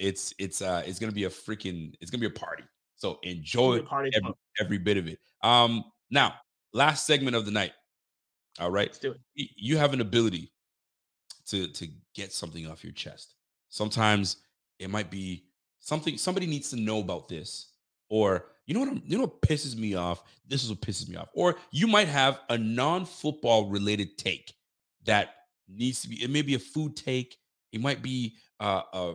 it's it's uh it's gonna be a freaking it's gonna be a party. So enjoy every, every bit of it. Um, now last segment of the night. All right, Let's do it. you have an ability to to get something off your chest. Sometimes it might be something somebody needs to know about this, or you know what I'm, you know what pisses me off. This is what pisses me off. Or you might have a non-football related take that needs to be. It may be a food take. It might be uh, a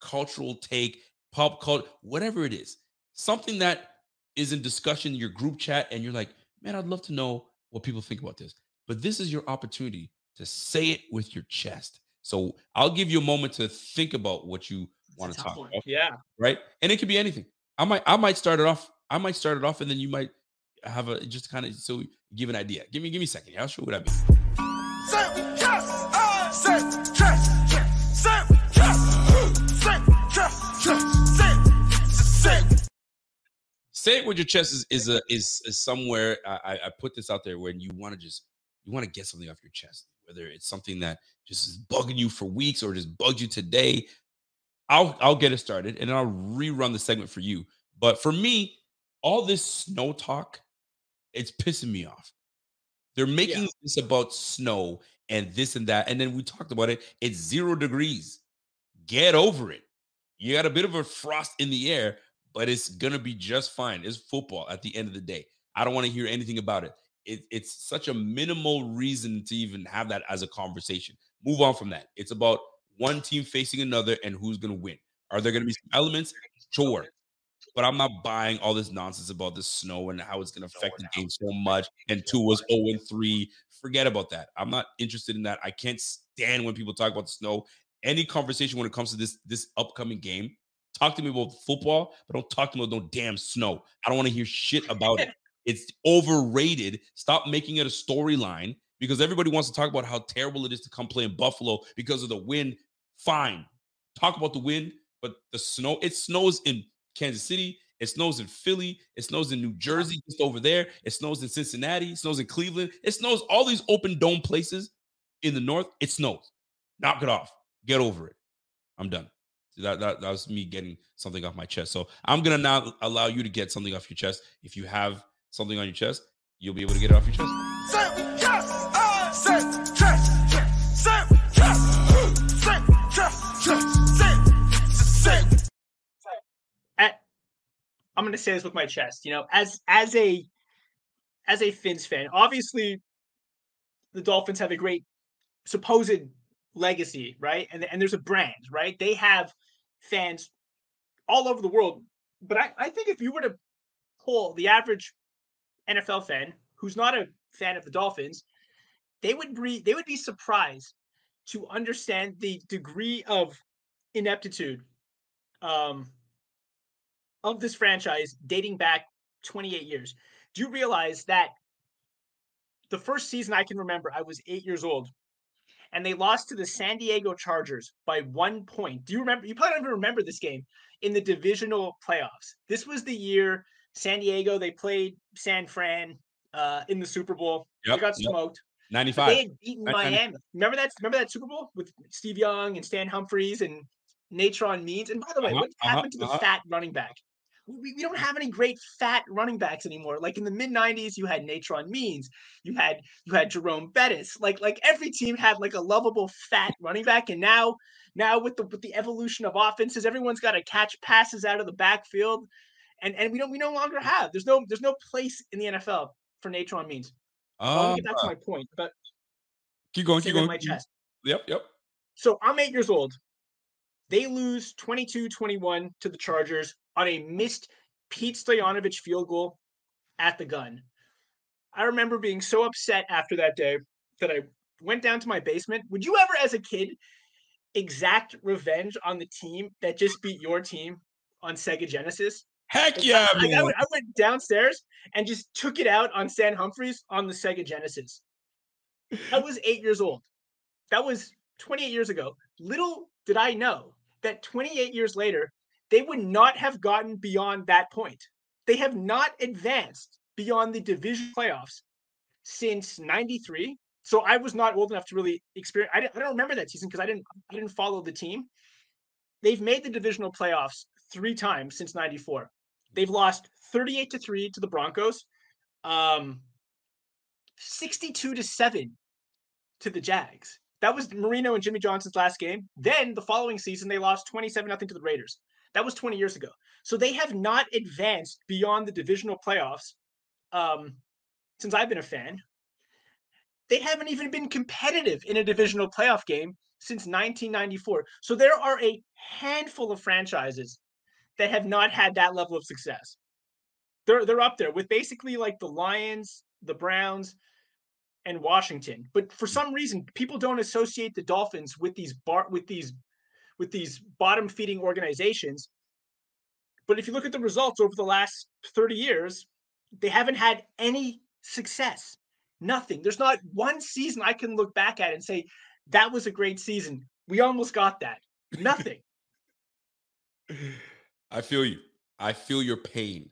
cultural take, pop culture, whatever it is. Something that is in discussion in your group chat, and you're like, man, I'd love to know what people think about this. But this is your opportunity to say it with your chest. So I'll give you a moment to think about what you want to talk one. about, Yeah. right? And it could be anything. I might I might start it off. I might start it off, and then you might have a just kind of so give an idea. Give me give me a second. here. I'll show you what I mean. say it with your chest is is a is, is somewhere. I, I put this out there when you want to just you want to get something off your chest, whether it's something that just is bugging you for weeks or just bugged you today. I'll I'll get it started and I'll rerun the segment for you. But for me, all this snow talk, it's pissing me off. They're making yeah. this about snow and this and that. And then we talked about it. It's zero degrees. Get over it. You got a bit of a frost in the air, but it's gonna be just fine. It's football at the end of the day. I don't want to hear anything about it. It. It's such a minimal reason to even have that as a conversation. Move on from that. It's about one team facing another and who's gonna win. Are there gonna be some elements? Sure. But I'm not buying all this nonsense about the snow and how it's going to affect the game so much. And Tua was 0 and 3. Forget about that. I'm not interested in that. I can't stand when people talk about the snow. Any conversation when it comes to this this upcoming game, talk to me about football, but don't talk to me about no damn snow. I don't want to hear shit about it. It's overrated. Stop making it a storyline because everybody wants to talk about how terrible it is to come play in Buffalo because of the wind. Fine. Talk about the wind, but the snow, it snows in Kansas City. It snows in Philly. It snows in New Jersey, just over there. It snows in Cincinnati. It snows in Cleveland. It snows all these open dome places in the north. It snows. Knock it off. Get over it. I'm done. That, that, that was me getting something off my chest. So I'm gonna now allow you to get something off your chest. If you have something on your chest, you'll be able to get it off your chest. I'm going to say this with my chest. You know, as as a as a Fins fan, obviously the Dolphins have a great supposed legacy, right? And and there's a brand, right? They have fans all over the world. But I, I think if you were to pull the average NFL fan who's not a fan of the Dolphins, they would be they would be surprised to understand the degree of ineptitude um, of this franchise dating back 28 years. Do you realize that the first season I can remember, I was eight years old, and they lost to the San Diego Chargers by one point. Do you remember? You probably don't even remember this game in the divisional playoffs. This was the year San Diego they played San Fran uh, in the Super Bowl. Yep, they got smoked. Yep. 95. They had beaten Miami. Remember that? Remember that Super Bowl with Steve Young and Stan Humphries and Natron Means? And by the way, uh-huh, what happened uh-huh, to the uh-huh. fat running back? we, we don't have any great fat running backs anymore. Like in the mid 90s, you had Natron Means, you had you had Jerome Bettis. Like like every team had like a lovable fat running back. And now now with the with the evolution of offenses, everyone's got to catch passes out of the backfield. And and we don't we no longer have. There's no there's no place in the NFL for Natron Means. Um, that's my point. But keep going, keep going. My chest. Yep, yep. So I'm eight years old. They lose 22 21 to the Chargers on a missed Pete Stoyanovich field goal at the gun. I remember being so upset after that day that I went down to my basement. Would you ever, as a kid, exact revenge on the team that just beat your team on Sega Genesis? Heck yeah! I, I, I, went downstairs and just took it out on Stan Humphries on the Sega Genesis. I was eight years old. That was 28 years ago. Little did I know that 28 years later, they would not have gotten beyond that point. They have not advanced beyond the division playoffs since 93. So I was not old enough to really experience I, I don't remember that season because I didn't I didn't follow the team. They've made the divisional playoffs 3 times since 94. They've lost 38 to 3 to the Broncos. Um 62 to 7 to the Jags. That was Marino and Jimmy Johnson's last game. Then the following season, they lost 27 0 to the Raiders. That was 20 years ago. So they have not advanced beyond the divisional playoffs um, since I've been a fan. They haven't even been competitive in a divisional playoff game since 1994. So there are a handful of franchises that have not had that level of success. They're they're up there with basically like the Lions, the Browns, and Washington. But for some reason, people don't associate the Dolphins with these bar with these with these bottom feeding organizations. But if you look at the results over the last 30 years, they haven't had any success. Nothing. There's not one season I can look back at and say, that was a great season. We almost got that. Nothing. I feel you. I feel your pain.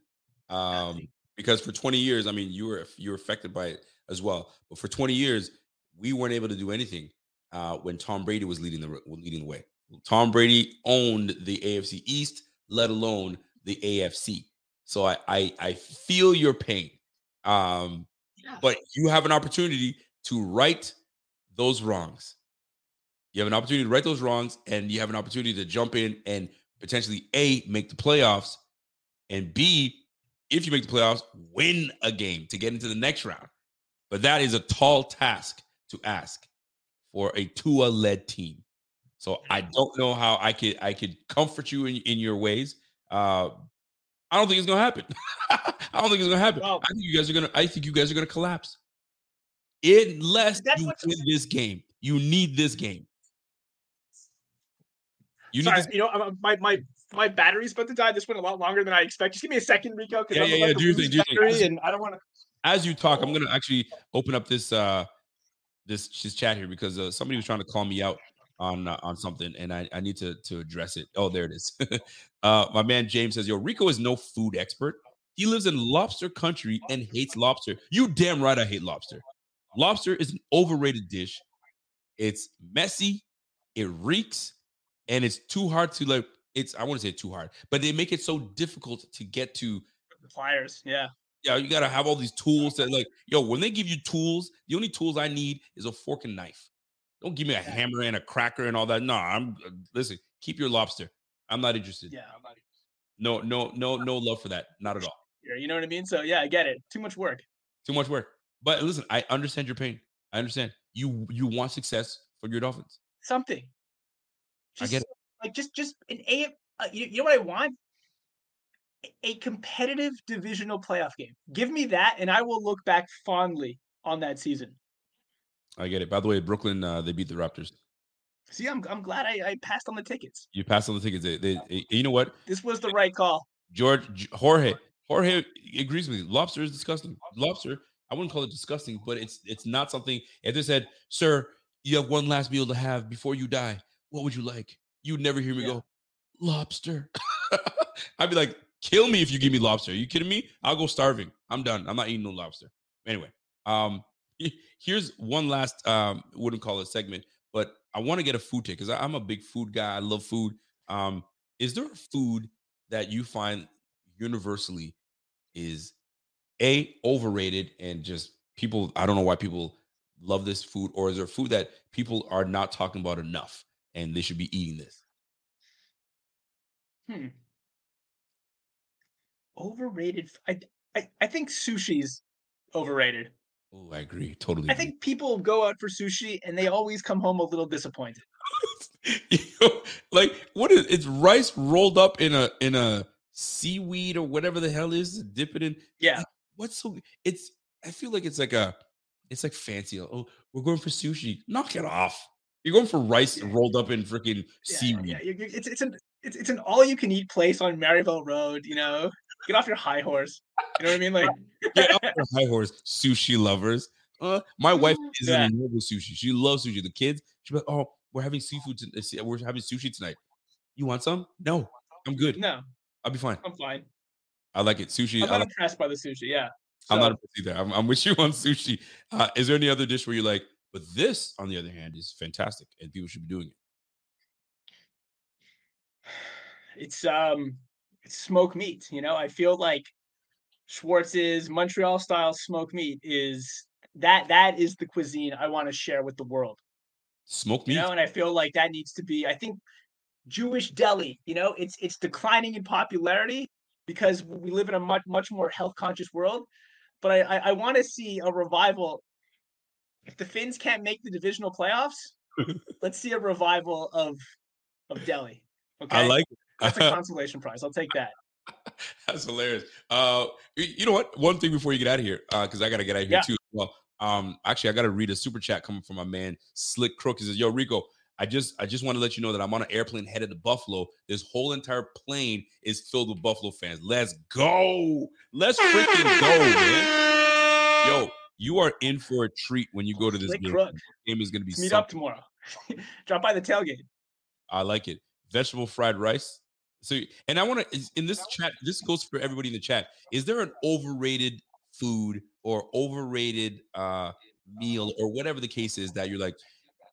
Um, because for 20 years, I mean, you were you were affected by it as well. But for 20 years, we weren't able to do anything uh, when Tom Brady was leading the leading the way. Tom Brady owned the AFC East, let alone the AFC. So I I, I feel your pain. Um, Yeah. but you have an opportunity to right those wrongs. You have an opportunity to right those wrongs, and you have an opportunity to jump in and potentially A, make the playoffs, and B, if you make the playoffs, win a game to get into the next round. But that is a tall task to ask for a Tua led team. So I don't know how I could I could comfort you in, in your ways. Uh, I don't think it's gonna happen. I don't think it's gonna happen. Well- I think you guys are gonna. I think you guys are gonna collapse unless you win this game. You need this game. You need Sorry, you know, my my my battery's about to die. This went a lot longer than I expect. Just give me a second, Rico, Yeah, I'm yeah, yeah, do your lose thing, do thing. battery, and I don't want to. As you talk, I'm gonna actually open up this uh this this chat here because uh, somebody was trying to call me out on uh, on something, and I, I need to to address it. Oh, there it is. uh, my man James says, "Yo, Rico is no food expert. He lives in lobster country and hates lobster. You damn right, I hate lobster. Lobster is an overrated dish. It's messy, it reeks, and it's too hard to like. It's I want to say too hard, but they make it so difficult to get to The pliers, yeah. yeah, you gotta have all these tools that like, yo, when they give you tools, the only tools I need is a fork and knife. Don't give me a hammer and a cracker and all that. No, I'm uh, listen, keep your lobster. I'm not interested. Yeah, I'm not interested. No, no, no, no love for that. Not at all. You know what I mean? So yeah, I get it. Too much work. Too much work. But listen, I understand your pain. I understand. You you want success for your Dolphins. Something. I Just, get it. Like just just an A. Uh, you, you know what I want? A- A competitive divisional playoff game. Give me that, and I will look back fondly on that season. I get it. By the way, Brooklyn, uh, they beat the Raptors. See, I'm I'm glad I, I passed on the tickets. You passed on the tickets. They, they, they- you know what? This was the right call. George Jorge Jorge agrees with me. Lobster is disgusting. Lobster, I wouldn't call it disgusting, but it's it's not something. If they said, "Sir, you have one last meal to have before you die," what would you like? You'd never hear me Yeah. go, "Lobster." I'd be like, "Kill me if you give me lobster." Are you kidding me? I'll go starving. I'm done. I'm not eating no lobster. Anyway, um, here's one last um, wouldn't call it segment, but I want to get a food take because I'm a big food guy. I love food. Um, is there a food that you find universally is a overrated and just people i don't know why people love this food or is there food that people are not talking about enough and they should be eating this Hmm. Overrated. I, I, I think sushi's overrated. oh i agree totally I agree. think people go out for sushi and they always come home a little disappointed. You know, like what is it's rice rolled up in a in a seaweed or whatever the hell is dip it in Yeah. what's so it's i feel like it's like a it's like fancy oh we're going for sushi knock it off you're going for rice rolled up in freaking Yeah, seaweed yeah, you- you- it's it's an it's, it's an all you can eat place on Maryville Road. You know, get off your high horse. You know what I mean? Like, Get off your high horse, sushi lovers. Uh, my wife is Yeah. in love with sushi. She loves sushi. The kids, she's like, "Oh, we're having seafood. To, we're having sushi tonight. You want some? No, I'm good. no, I'll be fine. I'm fine. I like it. Sushi. I'm not like, impressed by the sushi. Yeah, I'm So, not impressed either. I'm, I'm with you on sushi. Uh, is there any other dish where you're like, but this, on the other hand, is fantastic and people should be doing it? it's um it's smoked meat. You know, I feel like Schwartz's Montreal style smoked meat is that that is the cuisine I want to share with the world. Smoked meat. You know, and I feel like that needs to be. I think Jewish deli. You know, it's it's declining in popularity because we live in a much much more health conscious world. But I I, I want to see a revival. If the Fins can't make the divisional playoffs, let's see a revival of of deli. Okay, I like. it. that's a consolation prize. I'll take that. That's hilarious. Uh, you know what? One thing before you get out of here, because I gotta get out of here Yeah. too. Well, um, actually, I gotta read a super chat coming from my man Slick Crook. He says, "Yo, Rico, I just, I just want to let you know that I'm on an airplane headed to Buffalo. This whole entire plane is filled with Buffalo fans. Let's go. Let's freaking go, man. Yo, you are in for a treat when you go to this Slick game. Crook. Game is gonna be Meet up tomorrow. Drop by the tailgate. I like it. Vegetable fried rice So, and I want to in this chat. This goes for everybody in the chat. Is there an overrated food or overrated uh meal or whatever the case is that you're like,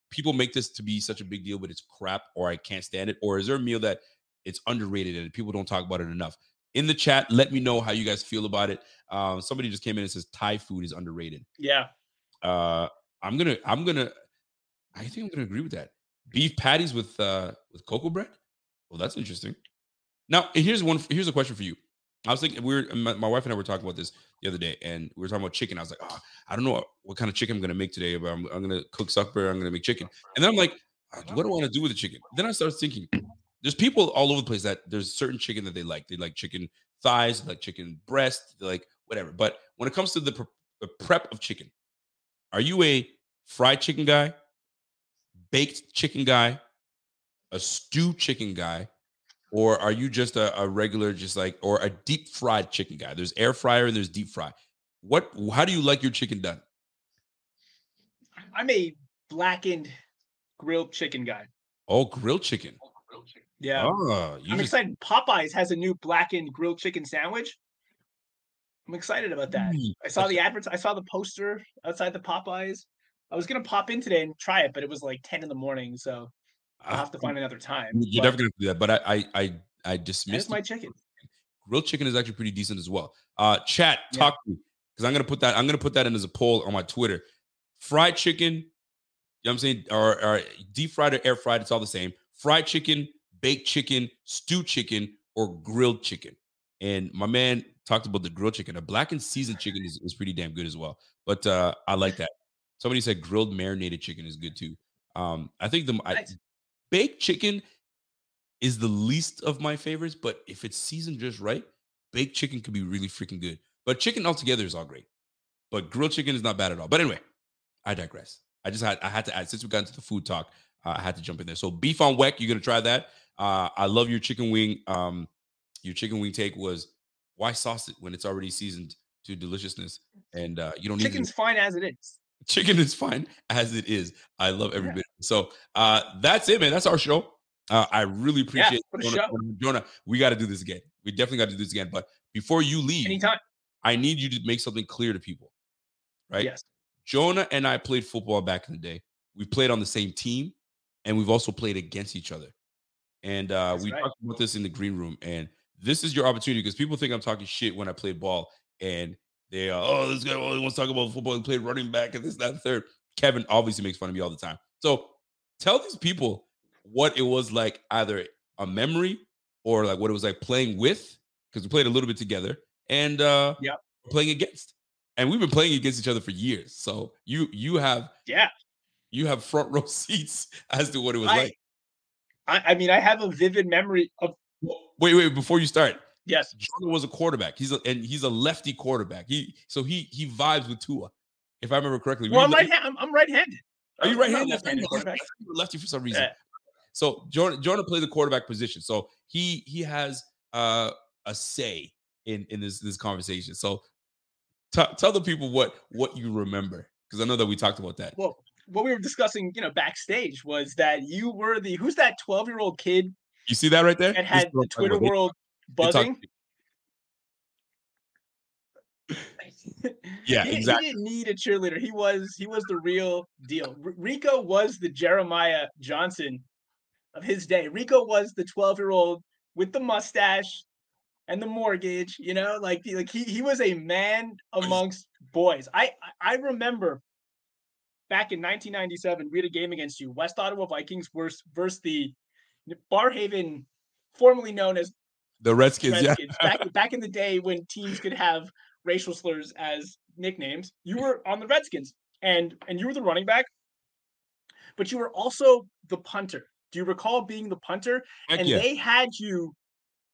people make this to be such a big deal, but it's crap or I can't stand it? Or is there a meal that it's underrated and people don't talk about it enough? In the chat, let me know how you guys feel about it. Um, somebody just came in and says Thai food is underrated. Yeah. Uh, I'm gonna, I'm gonna, I think I'm gonna agree with that. Beef patties with uh with cocoa bread. Well, that's interesting. Now, here's one. Here's a question for you. I was thinking we were my, my, wife and I were talking about this the other day, and we were talking about chicken. I was like, oh, I don't know what, what kind of chicken I'm gonna make today, but I'm, I'm gonna cook supper. I'm gonna make chicken, and then I'm like, what do I want to do with the chicken? Then I started thinking, there's people all over the place that there's certain chicken that they like. They like chicken thighs, like chicken breast, like whatever. But when it comes to the, pre- the prep of chicken, are you a fried chicken guy, baked chicken guy, a stew chicken guy, or are you just a, a, regular, just like, or a deep fried chicken guy? There's air fryer and there's deep fry. What? How do you like your chicken done? I'm a blackened grilled chicken guy. Oh, grilled chicken. Yeah. Oh, I'm just... excited. Popeyes has a new blackened grilled chicken sandwich. I'm excited about that. Mm, I saw the adverts. I saw the poster outside the Popeyes. I was gonna pop in today and try it, but it was like 10 in the morning, so I'll have to find another time. You're never gonna do that, but I I I, I dismissed my chicken. Grilled chicken is actually pretty decent as well. Uh, chat, talk yeah. to me because I'm gonna put that. I'm gonna put that in as a poll on my Twitter. Fried chicken, you know what I'm saying, or, or deep fried or air fried, it's all the same. Fried chicken, baked chicken, stewed chicken, or grilled chicken. And my man talked about the grilled chicken. A blackened seasoned chicken is, is pretty damn good as well. But uh, I like that. Somebody said grilled marinated chicken is good too. Um, I think the I, baked chicken is the least of my favorites, but if it's seasoned just right, baked chicken could be really freaking good. But chicken altogether is all great. But grilled chicken is not bad at all. But anyway, I digress. I just had I had to add since we got into the food talk, uh, I had to jump in there. So beef on weck, you're gonna try that. Uh, I love your chicken wing. Um, your chicken wing take was why sauce it when it's already seasoned to deliciousness, and uh, you don't need chicken's fine as it is. Chicken is fine as it is. I love every yeah. bit. So uh, that's it, man. That's our show. Uh, I really appreciate yeah, Jonah, Jonah. We got to do this again. We definitely got to do this again. But before you leave, anytime, I need you to make something clear to people. Right? Yes. Jonah and I played football back in the day. We played on the same team, and we've also played against each other. And uh, we right. talked about this in the green room. And this is your opportunity because people think I'm talking shit when I play ball, and they are, oh, this guy only wants to talk about football and played running back and this, that, and third. Kevin obviously makes fun of me all the time. So tell these people what it was like, either a memory or like what it was like playing with, because we played a little bit together, and uh yeah, playing against. And we've been playing against each other for years. So you you have yeah, you have front row seats as to what it was I, like. I, I mean, I have a vivid memory of wait, wait, before you start. Yes, Jordan was a quarterback. He's a and he's a lefty quarterback. He so he he vibes with Tua, if I remember correctly. Well, I'm right. I'm, I'm right-handed. Are you right-handed? Left-handed quarterback. lefty for some reason. Yeah. So Jordan Jordan played the quarterback position. So he he has uh, a say in in this this conversation. So t- tell the people what what you remember because I know that we talked about that. Well, what we were discussing, you know, backstage was that you were the who's that 12 year old kid you see that right there? That had the Twitter world buzzing. yeah, he, exactly. He didn't need a cheerleader. He was he was the real deal. R- Rico was the Jeremiah Johnson of his day. Rico was the 12 year old with the mustache and the mortgage. You know, like like he he was a man amongst boys. I I remember back in 1997 we had a game against you, West Ottawa Vikings versus versus the Barrhaven, formerly known as the Redskins, Redskins yeah. back, back in the day when teams could have racial slurs as nicknames, you were on the Redskins and and you were the running back, but you were also the punter. Do you recall being the punter? Heck and yeah. they had you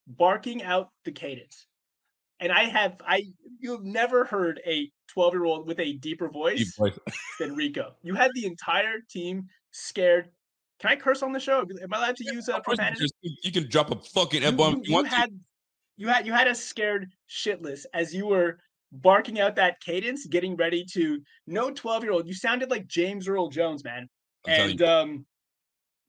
barking out the cadence. And I have I you've never heard a 12 year old with a deeper voice, Deep voice. than Rico. You had the entire team scared can I curse on the show? Am I allowed to use uh, profanity? Just, you can drop a fucking F bomb. You, you, you had, to. you had, you had us scared shitless as you were barking out that cadence, getting ready to no twelve year old. You sounded like James Earl Jones, man. and um,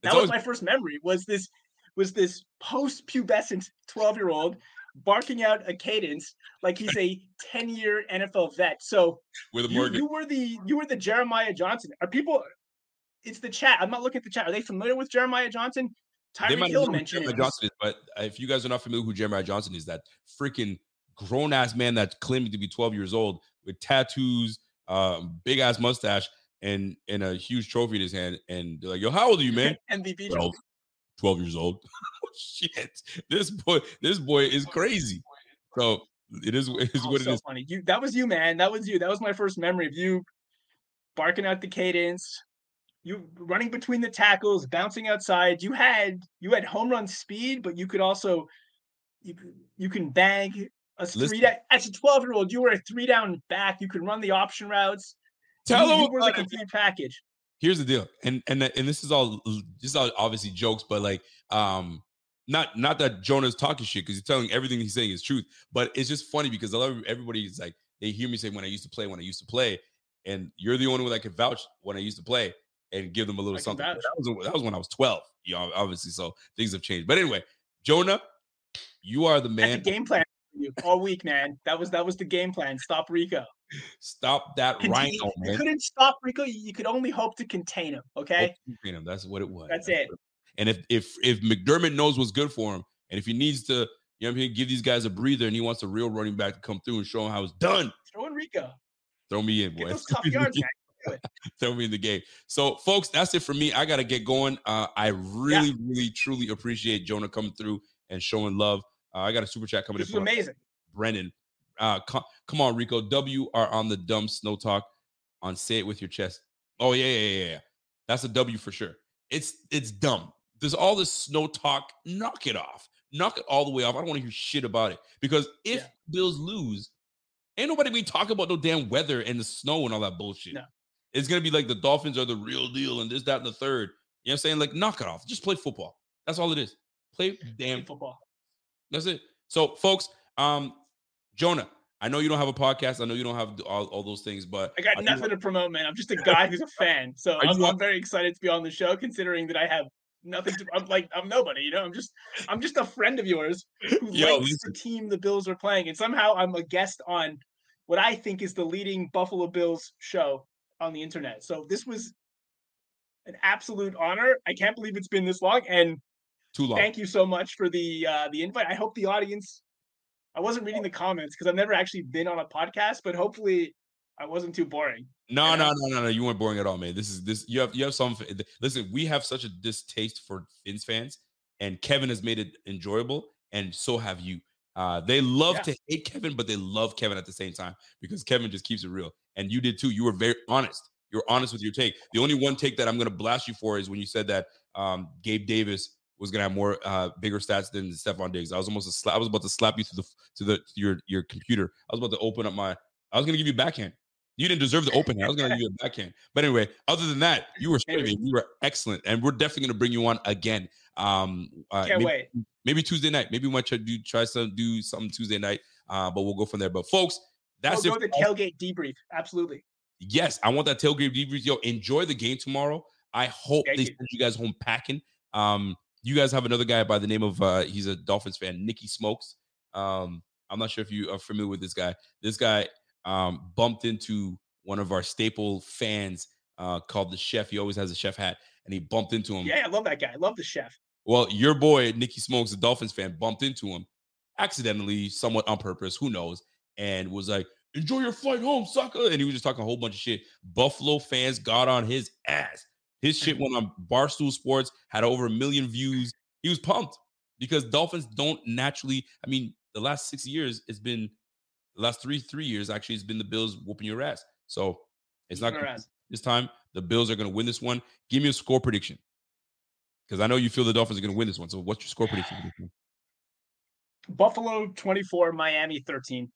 that was my first memory. Was this was this post-pubescent 12-year-old barking out a cadence like he's a 10-year NFL vet. So with a you, you were the you were the Jeremiah Johnson. Are people? It's the chat. I'm not looking at the chat. Are they familiar with Jeremiah Johnson? Tyreek might Hill mentioned Jeremiah. Johnson is, but if you guys are not familiar who Jeremiah Johnson is, that freaking grown ass man that's claiming to be 12 years old with tattoos, um, big ass mustache, and and a huge trophy in his hand. And they're like, "Yo, how old are you, man?" MVP. 12, 12 years old. Shit, this boy, this boy is crazy. So it is, it is Oh, what so it is. funny. You that was you, man. That was you. That was my first memory of you barking out the cadence. You running between the tackles, bouncing outside. You had you had home run speed, but you could also you you can bang a three Listen. down. As a twelve year old, you were a three down back. You could run the option routes. Tell you, him you were about it. complete package. here's the deal and and and this is all this is all obviously jokes but like um not not that jonah's talking shit because he's telling everything he's saying is truth but it's just funny because a lot of everybody's like they hear me say when i used to play when i used to play and you're the only one that can vouch when i used to play and give them a little I something vouch. that was that was when i was 12 you know obviously so things have changed but anyway jonah you are the That's man game plan for you all week, man. That was that was the game plan. Stop Rico. stop that Contain- rhino you couldn't stop Rico. You could only hope to contain him. Okay. Contain him. That's what it was. That's it. And if if if McDermott knows what's good for him, and if he needs to, you know, I mean, give these guys a breather, and he wants a real running back to come through and show him how it's done, Throw in Rico. throw me in, boy. those tough yards, throw me in the game. So, folks, that's it for me. I gotta get going. Uh, I really, really, truly appreciate Jonah coming through and showing love. Uh, I got a super chat coming This in is amazing. Brennan. Uh, co- come on, Rico. W are on the dumb snow talk on say it with your chest. Oh yeah, yeah, yeah, yeah. That's a W for sure. It's it's dumb. There's all this snow talk. Knock it off. Knock it all the way off. I don't want to hear shit about it because if Yeah. Bills lose, ain't nobody be talking about no damn weather and the snow and all that bullshit. No. It's gonna be like the Dolphins are the real deal and this, that, and the third. You know what I'm saying? Like, knock it off. Just play football. That's all it is. Play damn in football. that's it. So, folks, um, Jonah, I know you don't have a podcast. I know you don't have all, all those things, but I got do nothing to promote, man. I'm just a guy who's a fan. So I'm, I'm very excited to be on the show, considering that I have nothing to. I'm like I'm nobody, you know. I'm just I'm just a friend of yours who Yo, likes listen. the team the Bills are playing, and somehow I'm a guest on what I think is the leading Buffalo Bills show on the internet. So this was an absolute honor. I can't believe it's been this long, and too long. thank you so much for the uh, the invite. I hope the audience. I wasn't reading the comments because I've never actually been on a podcast, but hopefully I wasn't too boring. No, no, no, no, no. You weren't boring at all, man. This is this. You have you have some. Listen, we have such a distaste for Fins fans, and Kevin has made it enjoyable, and so have you. Uh, they love Yeah. to hate Kevin, but they love Kevin at the same time because Kevin just keeps it real, and you did too. You were very honest. You're honest with your take. The only one take that I'm going to blast you for is when you said that um, Gabe Davis was going to have more uh, bigger stats than Stefon Diggs. I was almost a sla- I was about to slap you to the to the to your your computer. I was about to open up my. I was going to give you backhand. You didn't deserve the open. I was going to give you a backhand. But anyway, other than that, you were screaming. You were excellent, and we're definitely going to bring you on again. Um, uh, Can't maybe, wait. maybe Tuesday night. Maybe we might try to do try some do something Tuesday night. Uh, but we'll go from there. But folks, that's We'll it. go the tailgate debrief. Absolutely. Yes, I want that tailgate debrief. Yo, enjoy the game tomorrow. I hope Thank they you. send you guys home packing. Um, you guys have another guy by the name of uh, he's a Dolphins fan, Nicky Smokes. Um, I'm not sure if you are familiar with this guy. This guy um bumped into one of our staple fans uh called the chef. He always has a chef hat, and he bumped into him. Yeah, I love that guy. I love the chef. Well, your boy Nikki Smokes, a Dolphins fan, bumped into him accidentally, somewhat on purpose, who knows, and was like, "Enjoy your flight home, sucker!" And he was just talking a whole bunch of shit. Buffalo fans got on his ass. His shit went on Barstool Sports, had over a million views. He was pumped because Dolphins don't naturally. I mean, the last six years, it's been the last three three years actually. It's been the Bills whooping your ass. So it's not our ass. this time. The Bills are going to win this one. Give me a score prediction because I know you feel the Dolphins are going to win this one. So what's your score prediction? for this one? Buffalo 24, Miami 13.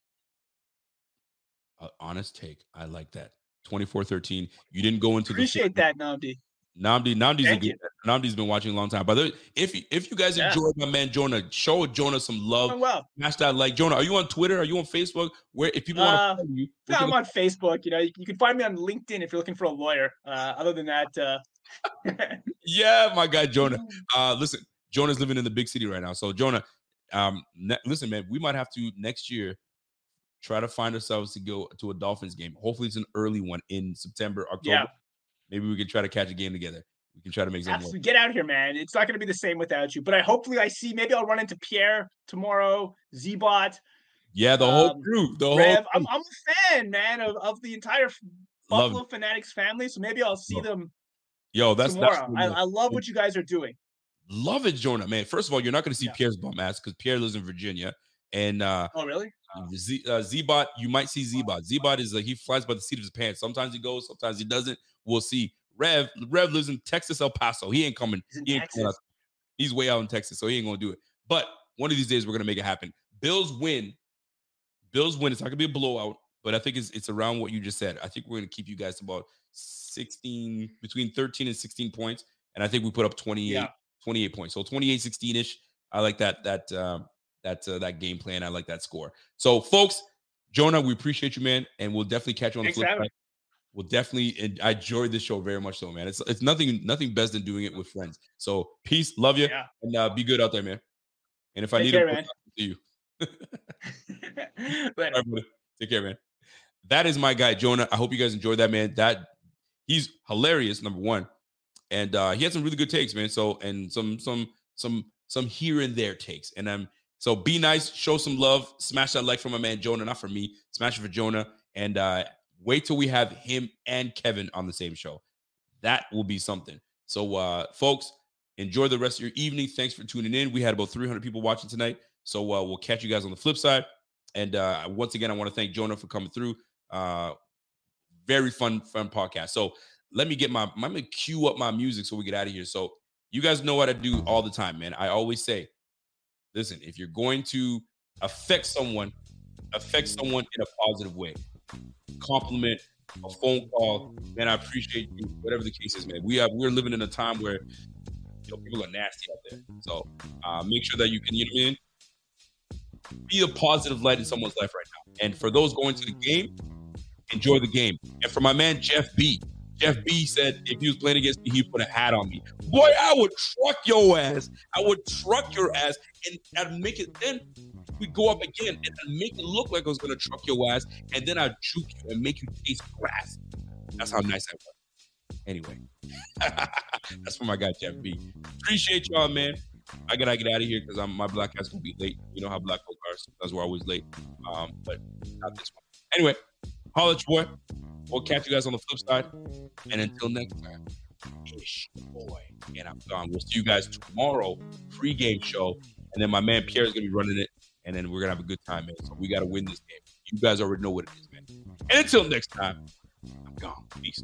Uh, honest take. I like that. 24-13. You didn't go into Appreciate that, Namdi. The Namdi, Namdi's, a good, Namdi's been watching a long time. But there- if if you guys Yeah. enjoyed my man Jonah, show Jonah some love. Well. Smash that like Jonah. Are you on Twitter? Are you on Facebook? Where if people want Uh, to follow you, Yeah, I'm on Facebook. You know, you, you can find me on LinkedIn if you're looking for a lawyer. Uh, other than that, uh, yeah, my guy Jonah. Uh, listen, Jonah's living in the big city right now. So Jonah, um, ne- listen, man, we might have to next year try to find ourselves to go to a Dolphins game. Hopefully, it's an early one in September, October. Yeah. Maybe we can try to catch a game together. We can try to make something. Absolutely. Get out here, man. It's not going to be the same without you. But I hopefully I see. Maybe I'll run into Pierre tomorrow. Zbot, Yeah, the whole Um, crew. The whole. Rev. I'm. I'm a fan, man, of, of the entire f- Love Buffalo Fanatics family. So maybe I'll see Love them Yo, that's that's tomorrow. I, I love what you guys are doing. love it, Jonah. Man, first of all, you're not going to see Yeah. Pierre's bum ass because Pierre lives in Virginia, and uh, Oh, really? Z, uh, Zbot, you might see Zbot. Zbot is like he flies by the seat of his pants. Sometimes he goes, sometimes he doesn't. We'll see. Rev, Rev lives in Texas, El Paso. He ain't coming. He ain't coming. He's way out in Texas, so he ain't gonna do it. But one of these days, we're gonna make it happen. Bills win. Bills win. It's not gonna be a blowout, but I think it's it's around what you just said. I think we're gonna keep you guys about 16, between 13 and 16 points. And I think we put up 28, Yeah. 28 points. So 28, 16-ish. I like that, that um, that uh, that game plan. I like that score. So, folks, Jonah, we appreciate you, man, and we'll definitely catch you on Thanks the flip side. We'll definitely. And I enjoyed this show very much, so man. It's it's nothing nothing best than doing it with friends. So, peace, love you, Yeah. and uh, be good out there, man. And if I need care, a man. see you. Later. Right. Take care, man. That is my guy, Jonah. I hope you guys enjoyed that, man. That he's hilarious, number one, and uh, he had some really good takes, man. So and some some some some here and there takes, and um, so be nice, show some love, smash that like for my man Jonah, not for me, smash it for Jonah, and uh, wait till we have him and Kevin on the same show. That will be something. So, uh, folks, enjoy the rest of your evening. Thanks for tuning in. We had about 300 people watching tonight. So uh, we'll catch you guys on the flip side. And uh, once again, I want to thank Jonah for coming through. Uh, very fun, fun podcast. So let me get my, I'm gonna cue up my music so we get out of here. So you guys know what I do all the time, man. I always say, listen, if you're going to affect someone, affect someone in a positive way. Compliment, a phone call, man. I appreciate you. Whatever the case is, man. We are we're living in a time where you know people are nasty out there. So uh, make sure that you can, you know what I mean? Be a positive light in someone's life right now. And for those going to the game, enjoy the game. And for my man Jeff B, Jeff B said if he was playing against me, he'd put a hat on me. Boy, I would truck your ass. I would truck your ass and I'd make it then we go up again and I'd make it look like I was gonna truck your ass, and then I'd juke you and make you taste grass. That's how nice I was. Anyway, that's for my guy Jeff B. Appreciate y'all, man. I gotta get out of here because I'm my black ass gonna be late. You know how black folk are. Sometimes we're always late. Um, but not this one. Anyway, holla your boy. We'll catch you guys on the flip side. And until next time, ish boy. And I'm gone. We'll see you guys tomorrow, pre-game show. And then my man Pierre is gonna be running it. And then we're gonna have a good time, man. So we gotta win this game. You guys already know what it is, man. And until next time, I'm gone. Peace.